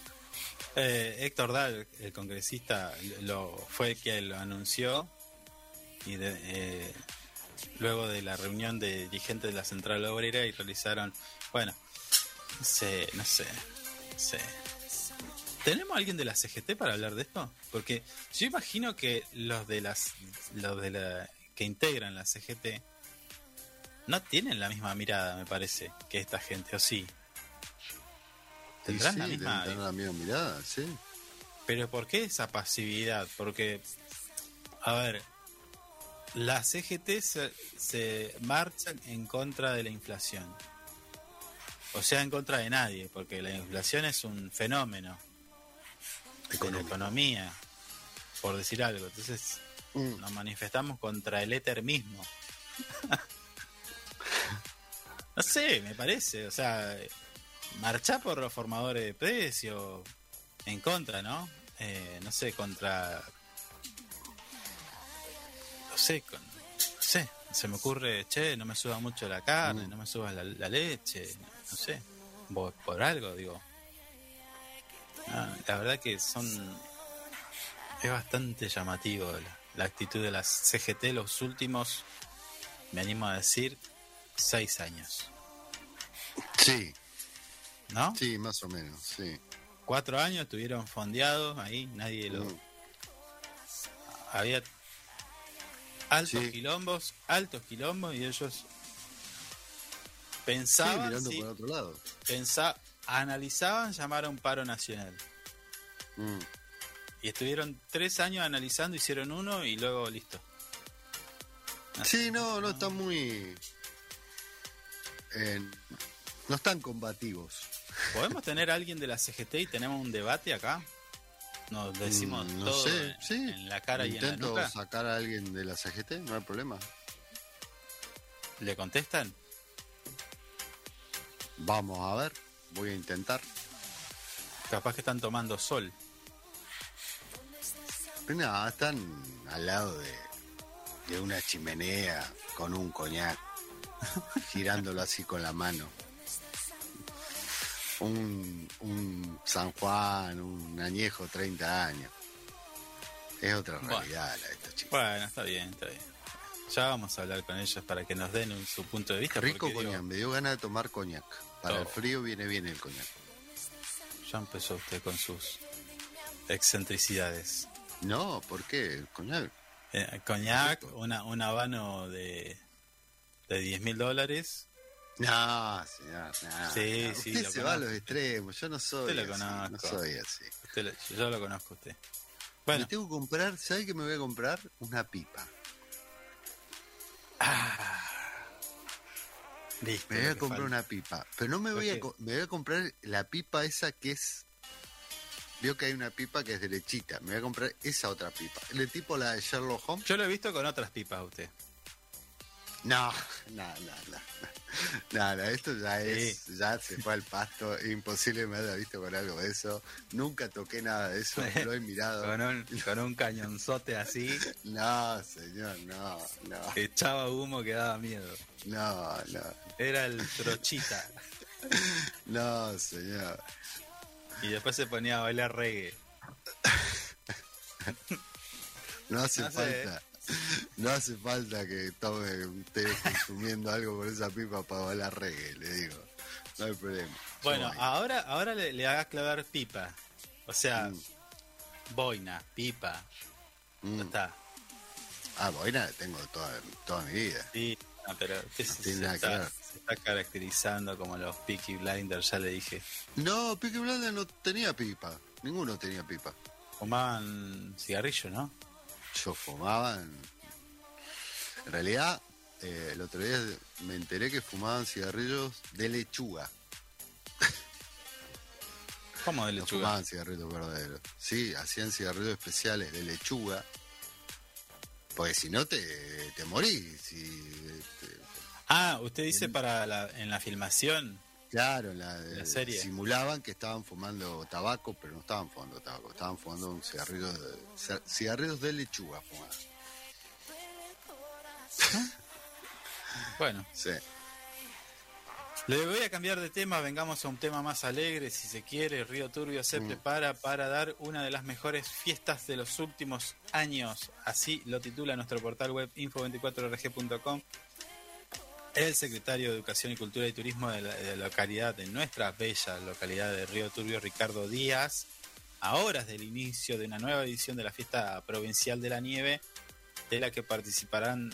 Eh, Héctor Dahl, el congresista, lo fue quien lo anunció y eh, luego de la reunión de dirigentes de la Central Obrera y realizaron, bueno, no sé, no sé, no sé. ¿Tenemos alguien de la CGT para hablar de esto? Porque yo imagino que los de las los de la que integran la CGT no tienen la misma mirada, me parece, que esta gente, ¿o sí? Tendrán la misma, la misma mirada, sí. Pero ¿por qué esa pasividad? Porque, a ver, la CGT se, se marchan en contra de la inflación. O sea, en contra de nadie, porque la inflación es un fenómeno la economía, por decir algo. Entonces, mm. nos manifestamos contra el éter mismo. [laughs] no sé, me parece. O sea, marchar por los formadores de precio en contra, ¿no? Eh, no sé, contra. No sé, con, no sé, se me ocurre, che, no me suba mucho la carne, mm. no me suba la, leche, no sé, por, algo, digo. La verdad que son. Es bastante llamativo la, la actitud de las CGT los últimos, me animo a decir, seis años. Sí, ¿no? Sí, más o menos, sí. Cuatro años estuvieron fondeados ahí, nadie lo... Mm. Había altos quilombos, altos quilombos y ellos pensaban... mirando por otro lado. Analizaban llamar a un paro nacional. Mm. Y estuvieron tres años analizando, hicieron uno y luego listo. Sí, no, no están muy... no están combativos. ¿Podemos tener a alguien de la CGT y tenemos un debate acá? Nos decimos mm, todo en la cara y en la nuca. sacar a alguien de la CGT, no hay problema. ¿Le contestan? Vamos a ver, voy a intentar. Capaz que están tomando sol. No, están al lado de, de una chimenea con un coñac, [laughs] girándolo así con la mano. Un, un San Juan, un añejo 30 años. Es otra realidad la de estos chicos. Bueno, está bien, está bien. Ya vamos a hablar con ellos para que nos den su punto de vista. Rico coñac, me dio ganas de tomar coñac. Para el frío viene bien el coñac. Ya empezó usted con sus excentricidades. No, ¿por qué? El coñac. Eh, coñac, una, un habano de, de 10 mil dólares. No, señor, no, Sí, sí, usted se va a los extremos, yo no soy usted lo así, no soy así. yo lo conozco a usted. Bueno. Me tengo que comprar, ¿sabe qué me voy a comprar? Una pipa. Ah. Me voy a comprar una pipa, pero no me voy a me voy a comprar la pipa esa que es veo que hay una pipa que es derechita, me voy a comprar esa otra pipa, el tipo la de Sherlock Holmes. Yo lo he visto con otras pipas usted. No, no, no, no. Nada, esto ya es, ya se fue al pasto, imposible me haya visto con algo de eso. Nunca toqué nada de eso, lo he mirado. [laughs] con, un, con un cañonzote así. No, señor, no, no. Echaba humo que daba miedo. No, no. Era el trochita. no, señor. Y después se ponía a bailar reggae. no hace falta. No hace falta que tome usted consumiendo algo con esa pipa para bailar reggae, le digo. No hay problema. Bueno, ahora, ahora le, hagas clavar pipa. O sea, mm. boina, pipa. Mm. está. Ah, boina tengo toda, toda mi vida. Sí, pero se, está, caracterizando como los Peaky Blinders, ya le dije. No, Peaky Blinders no tenía pipa. Ninguno tenía pipa. Fumaban cigarrillos, ¿no? Yo fumaba. En, realidad, eh, el otro día me enteré que fumaban cigarrillos de lechuga. ¿Cómo de lechuga? No fumaban cigarrillos verdaderos. Sí, hacían cigarrillos especiales de lechuga. Pues si no, te, te morís. Ah, usted dice para la, en la filmación. Claro, la, serie. Simulaban que estaban fumando tabaco, pero no estaban fumando tabaco, estaban fumando un cigarrillo de, cigarrillos de lechuga [laughs] bueno. Sí. Le voy a cambiar de tema, vengamos a un tema más alegre, si se quiere. Río Turbio se mm. prepara para dar una de las mejores fiestas de los últimos años. Así lo titula nuestro portal web info24rg.com el secretario de Educación y Cultura y Turismo de la, localidad, de nuestra bella localidad de Río Turbio, Ricardo Díaz, a horas del inicio de una nueva edición de la Fiesta Provincial de la Nieve, de la que participarán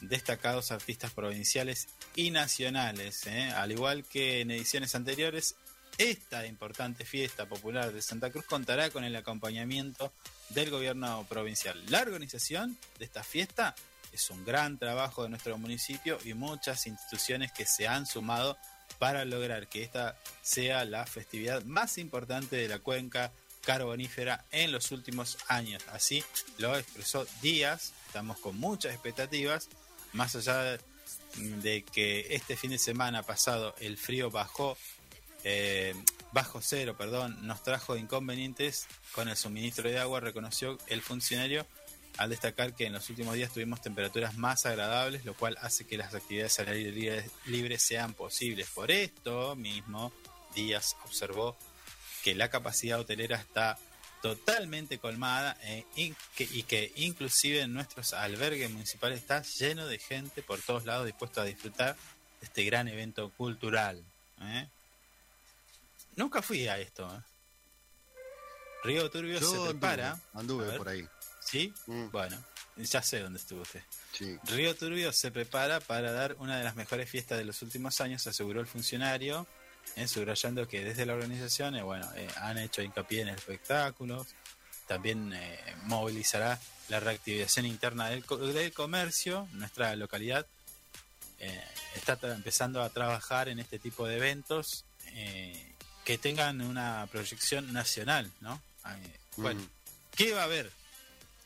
destacados artistas provinciales y nacionales. ¿eh? Al igual que en ediciones anteriores, esta importante fiesta popular de Santa Cruz contará con el acompañamiento del gobierno provincial. La organización de esta fiesta es un gran trabajo de nuestro municipio y muchas instituciones que se han sumado para lograr que esta sea la festividad más importante de la cuenca carbonífera en los últimos años. Así lo expresó Díaz, estamos con muchas expectativas, más allá de que este fin de semana pasado el frío bajó, eh, bajo cero, perdón, nos trajo inconvenientes con el suministro de agua, reconoció el funcionario al destacar que en los últimos días tuvimos temperaturas más agradables, lo cual hace que las actividades al aire libre sean posibles. Por esto mismo, Díaz observó que la capacidad hotelera está totalmente colmada eh, y, que, inclusive en nuestros albergues municipales está lleno de gente por todos lados dispuesto a disfrutar de este gran evento cultural. ¿eh? Nunca fui a esto. ¿eh? Río Turbio se prepara. Anduve por ahí. ¿Sí? Mm. Bueno, ya sé dónde estuvo usted. Río Turbio se prepara para dar una de las mejores fiestas de los últimos años, aseguró el funcionario, eh, subrayando que desde la organización eh, bueno, eh, han hecho hincapié en espectáculos, también movilizará la reactivación interna del, del comercio. Nuestra localidad está empezando a trabajar en este tipo de eventos que tengan una proyección nacional, ¿no? bueno, mm. ¿qué va a haber?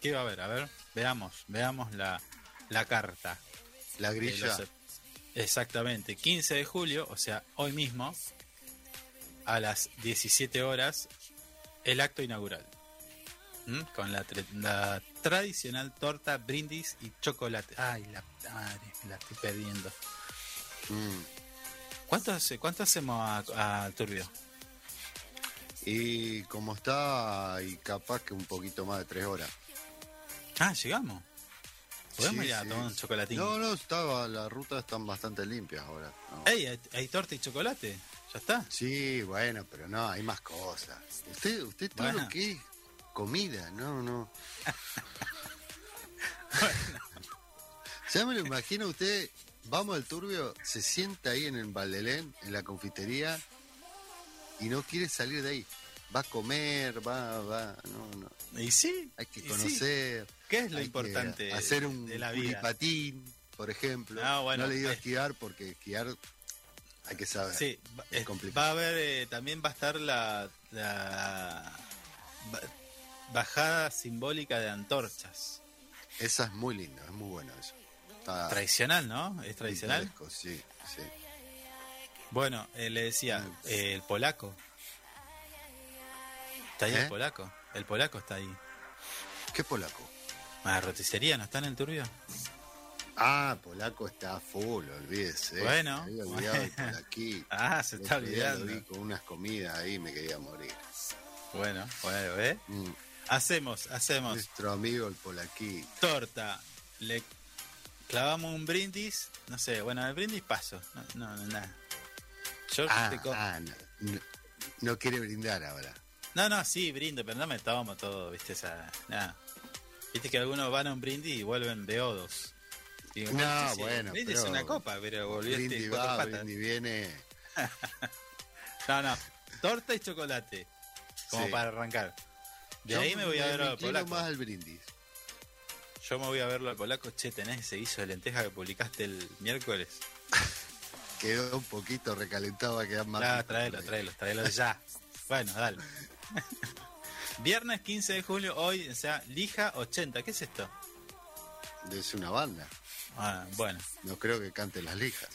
¿Qué va a haber? A ver, veamos, veamos la, la carta. La grilla. exactamente, 15 de julio, o sea, hoy mismo, a las 17 horas, el acto inaugural. Con la, tradicional torta, brindis y chocolate. Ay, la madre, la estoy perdiendo. Mm. ¿Cuánto, ¿Cuánto hacemos a, Turbio? Y como está, y capaz que un poquito más de tres horas. Ah, llegamos. ¿Podemos ir a tomar un chocolatín? No, no, estaba, las rutas están bastante limpias ahora. Ey, ¿hay, torta y chocolate? ¿Ya está? Sí, bueno, pero no, hay más cosas. Usted, usted todo lo que es comida, no, no. bueno. [laughs] Ya me lo imagino usted, vamos al turbio, se sienta ahí en el Valdelén, en la confitería, y no quiere salir de ahí. Va a comer, va, va, no, no. Y sí. Hay que conocer. ¿Qué es lo importante? Hacer un de la patín, por ejemplo. No, le digo esquiar porque esquiar hay que saber. Sí, es, va a haber, eh, también va a estar la, bajada simbólica de antorchas. Esa es muy linda, es muy bueno eso. tradicional, ¿no? Es tradicional. Sí, sí. Bueno, eh, le decía, eh, el polaco. Está ahí el polaco. El polaco está ahí. ¿Qué polaco? La roticería, ¿no está en el turbio? Ah, Polaco está full, olvídese. Bueno. [laughs] ah, se está olvidando. Vi con unas comidas ahí me quería morir. Bueno, bueno, ¿eh? Mm. Hacemos, hacemos. Nuestro amigo el Polaquí. Torta. Le clavamos un brindis. No sé, bueno, el brindis paso. No, no, nada. Yo ah, ah no, no, quiere brindar ahora. No, no, sí, brindo, pero no me tomo todo, viste, esa. Nada. Viste que algunos van a un brindis y vuelven beodos. no, bueno. Brindis es una copa, pero volviste brindis va, brindis viene. [laughs] no, no. Torta y chocolate. Como para arrancar. De ahí me voy a ver al polaco. más al brindis. Yo me voy a verlo al polaco. Che, ¿tenés ese guiso de lenteja que publicaste el miércoles? [laughs] Quedó un poquito recalentado, a quedar más. Ah, tráelo, tráelo, tráelo ya. [laughs] bueno, dale. [laughs] Viernes 15 de julio, hoy, o sea, Lija 80. ¿Qué es esto? Es una banda. Ah, bueno. No creo que cante las lijas.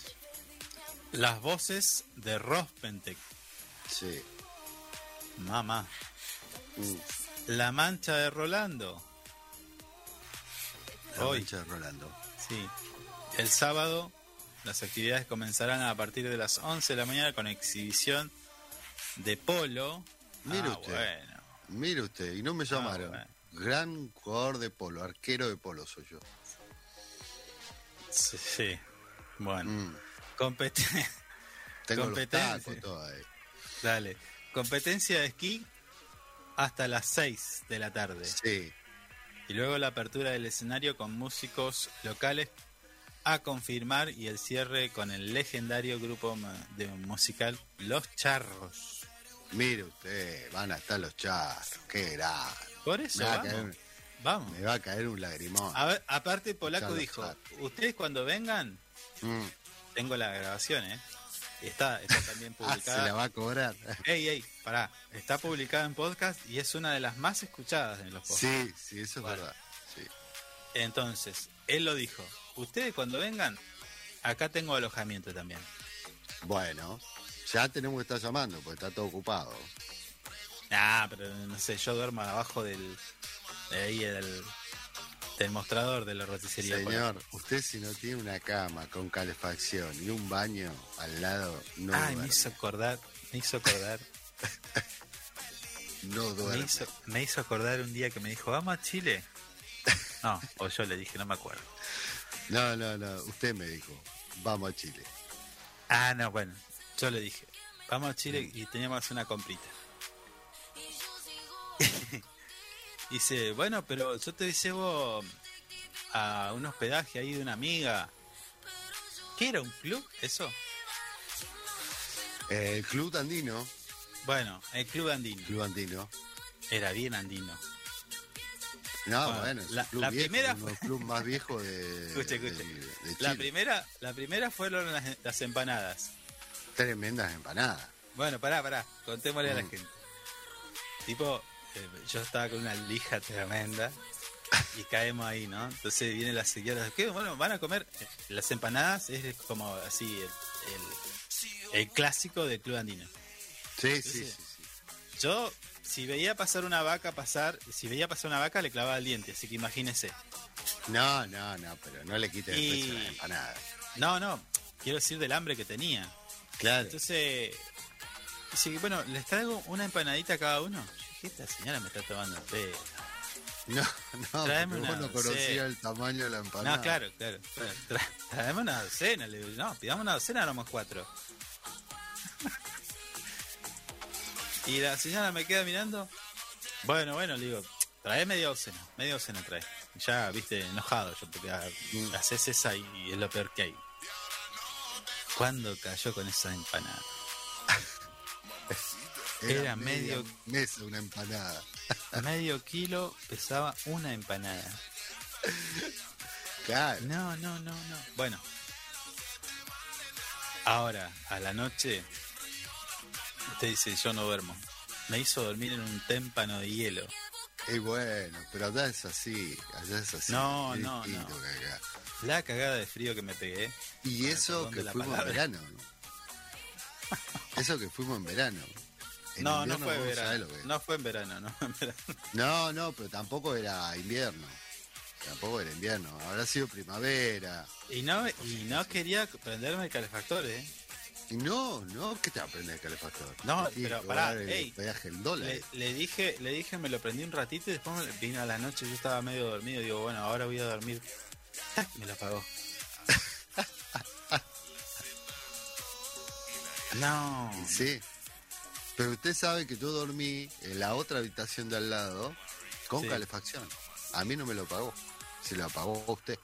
Las voces de Rospentec. Sí. Mamá. Mm. La mancha de Rolando. La mancha de Rolando. Sí. El sábado las actividades comenzarán a partir de las 11 de la mañana con exhibición de polo. Mire ah, usted. Mire usted, y no me ah, llamaron. Gran jugador de polo, arquero de polo soy yo. Sí, bueno. Mm. Competencia. Competencia. Dale. Competencia de esquí hasta las 6 de la tarde. Sí. Y luego la apertura del escenario con músicos locales a confirmar y el cierre con el legendario grupo de musical Los Charros. Mire usted, van a estar los charros, qué grande. Por eso, vamos. Me va a caer un lagrimón. A ver, aparte, Polaco dijo: Ustedes cuando vengan, mm. tengo la grabación, ¿eh? Está, está también publicada. [laughs] Ah, se la va a cobrar. Ey, ey, pará. Está publicada en podcast y es una de las más escuchadas en los podcasts. Sí, sí, eso es verdad. Sí. Entonces, él lo dijo. Ustedes cuando vengan, acá tengo alojamiento también. Bueno, ya tenemos que estar llamando, porque está todo ocupado. Ah, pero no sé, yo duermo abajo del. de ahí del. del mostrador de la roticería. Señor, usted si no tiene una cama con calefacción y un baño al lado, no Ay, me hizo acordar, me hizo acordar. [laughs] no duerme. Me hizo, me hizo acordar un día que me dijo, vamos a Chile. No, o yo le dije, no me acuerdo. No, no, no, usted me dijo, vamos a Chile. Ah, no, bueno, yo le dije, vamos a Chile y teníamos una comprita. [laughs] Dice, bueno, pero yo te llevo a un hospedaje ahí de una amiga. ¿Qué era un club? ¿Eso? el club andino. Bueno, el club andino. Club andino. Era bien andino. No, bueno, es la, la primera fue... el club más viejo de, [laughs] escuche, escuche. La primera, la primera fueron las, empanadas. Tremendas empanadas. Bueno, pará, pará, contémosle a la mm. gente. Tipo, eh, yo estaba con una lija tremenda y caemos ahí, ¿no? Entonces viene la señora, ¿qué? Bueno, van a comer eh, las empanadas, es como así el, el, clásico del club andino. Sí, sí, sí, Yo, si veía pasar una vaca, pasar, si veía pasar una vaca, le clavaba el diente, así que imagínese. No, no, no, pero no le quite el peso a la empanada. No, no, quiero decir del hambre que tenía. Claro. Entonces, dice, bueno, les traigo una empanadita a cada uno. ¿Qué esta señora me está tomando el [laughs] No, no, Traeme una no conocía el tamaño de la empanada. No, claro, claro. traeme una docena. Le digo, no, pidamos una docena, éramos cuatro. [laughs] y la señora me queda mirando. Bueno, bueno, le digo, trae media docena, media docena trae. Ya, viste, enojado yo, porque mm. haces esa y es lo peor que hay. ¿Cuándo cayó con esa empanada? [laughs] Era, medio. Mesa una empanada. [laughs] medio kilo pesaba una empanada. Claro. No, no, no, no. Bueno. Ahora, a la noche, usted dice, yo no duermo. Me hizo dormir en un témpano de hielo. Y bueno, pero allá es así, allá es así. No, no, no. La cagada de frío que me pegué. Y [laughs] eso que fuimos en verano. Eso que fuimos en verano no, no fue verano. No fue en verano, no No, no, pero tampoco era invierno. Tampoco era invierno. Habrá sido primavera. Y no, y no quería prenderme el calefactor, ¿eh? Y no, no, ¿qué te va a prender el calefactor? No, pero pará, ey, el dólar. Le, dije, le dije, me lo prendí un ratito y después vino a la noche, yo estaba medio dormido, digo, bueno, ahora voy a dormir. [laughs] Me lo apagó. [laughs] no. Sí. Pero usted sabe que yo dormí en la otra habitación de al lado con calefacción. A mí no me lo pagó. Se lo pagó usted.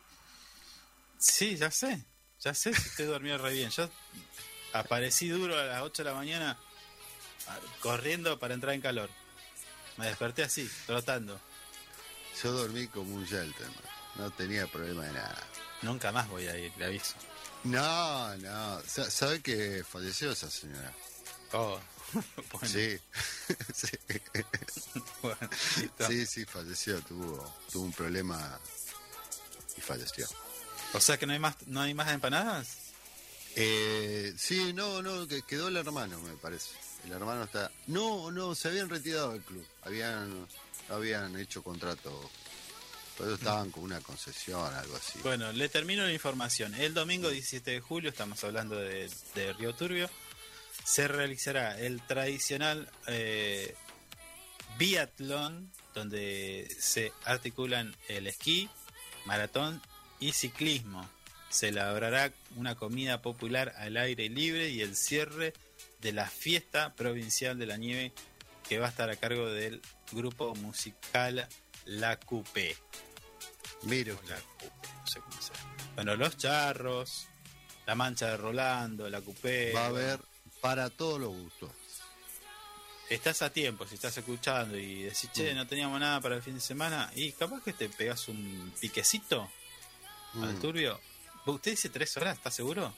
Sí, ya sé. Ya sé si usted dormía re bien. Yo aparecí duro a las 8 de la mañana corriendo para entrar en calor. Me desperté así, trotando. Yo dormí como un gentleman. No tenía problema de nada. Nunca más voy a ir, le aviso. No, no. ¿Sabe que falleció esa señora? Oh. [laughs] Sí, [laughs] sí. sí, falleció, tuvo, tuvo un problema y falleció. O sea que no hay más, no hay más empanadas. Eh, sí, no, no, que quedó el hermano, me parece. El hermano está. No, no, se habían retirado del club. Habían, habían hecho contrato. Pero estaban con una concesión, algo así. Bueno, le termino la información. El domingo 17 de julio, estamos hablando de, Río Turbio, se realizará el tradicional eh, biatlón, donde se articulan el esquí, maratón y ciclismo. Se elaborará una comida popular al aire libre y el cierre de la fiesta provincial de la nieve que va a estar a cargo del grupo musical La Coupé. Miro. La no sé cómo se Bueno, los charros, la mancha de Rolando, la Coupé. Va a haber para todos los gustos. Estás a tiempo, si estás escuchando y decís, che, mm. no teníamos nada para el fin de semana, y capaz que te pegas un piquecito al mm. turbio. ¿Usted dice tres horas, ¿estás seguro?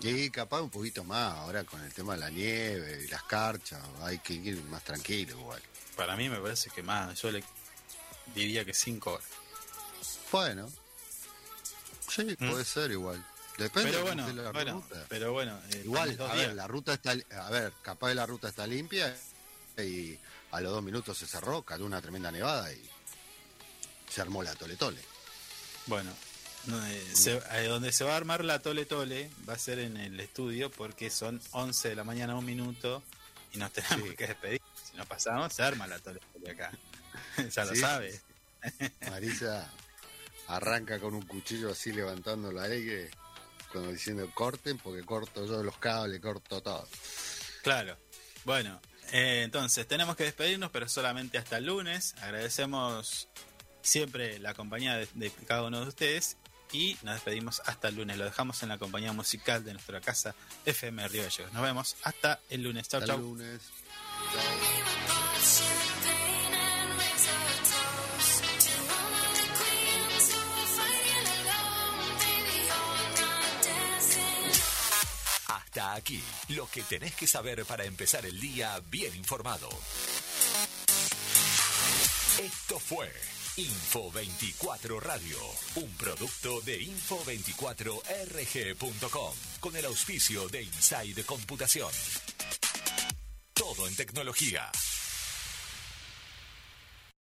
Y capaz un poquito más, ahora con el tema de la nieve y las carchas, hay que ir más tranquilo igual. Para mí me parece que más, yo le diría que cinco horas. Bueno, sí, ¿Mm? puede ser igual. Depende pero bueno, de la ruta. Pero bueno, eh, igual, a ver, la ruta está, a ver, capaz la ruta está limpia y a los dos minutos se cerró, cayó una tremenda nevada y se armó la tole tole. Bueno, eh, eh, donde se va a armar la tole tole va a ser en el estudio porque son 11 de la mañana un minuto y nos tenemos que despedir. Si no pasamos, se arma la tole tole acá. [laughs] ya lo sabe. Marisa arranca con un cuchillo así levantando la aire cuando diciendo corten, porque corto yo los cables, corto todo. Claro. Bueno, eh, entonces tenemos que despedirnos, pero solamente hasta el lunes. Agradecemos siempre la compañía de, cada uno de ustedes y nos despedimos hasta el lunes. Lo dejamos en la compañía musical de nuestra casa FM Río Gallegos. Nos vemos hasta el lunes. Chao, chao. Está aquí, lo que tenés que saber para empezar el día bien informado. Esto fue Info 24 Radio, un producto de info24rg.com, con el auspicio de Inside Computación. Todo en tecnología.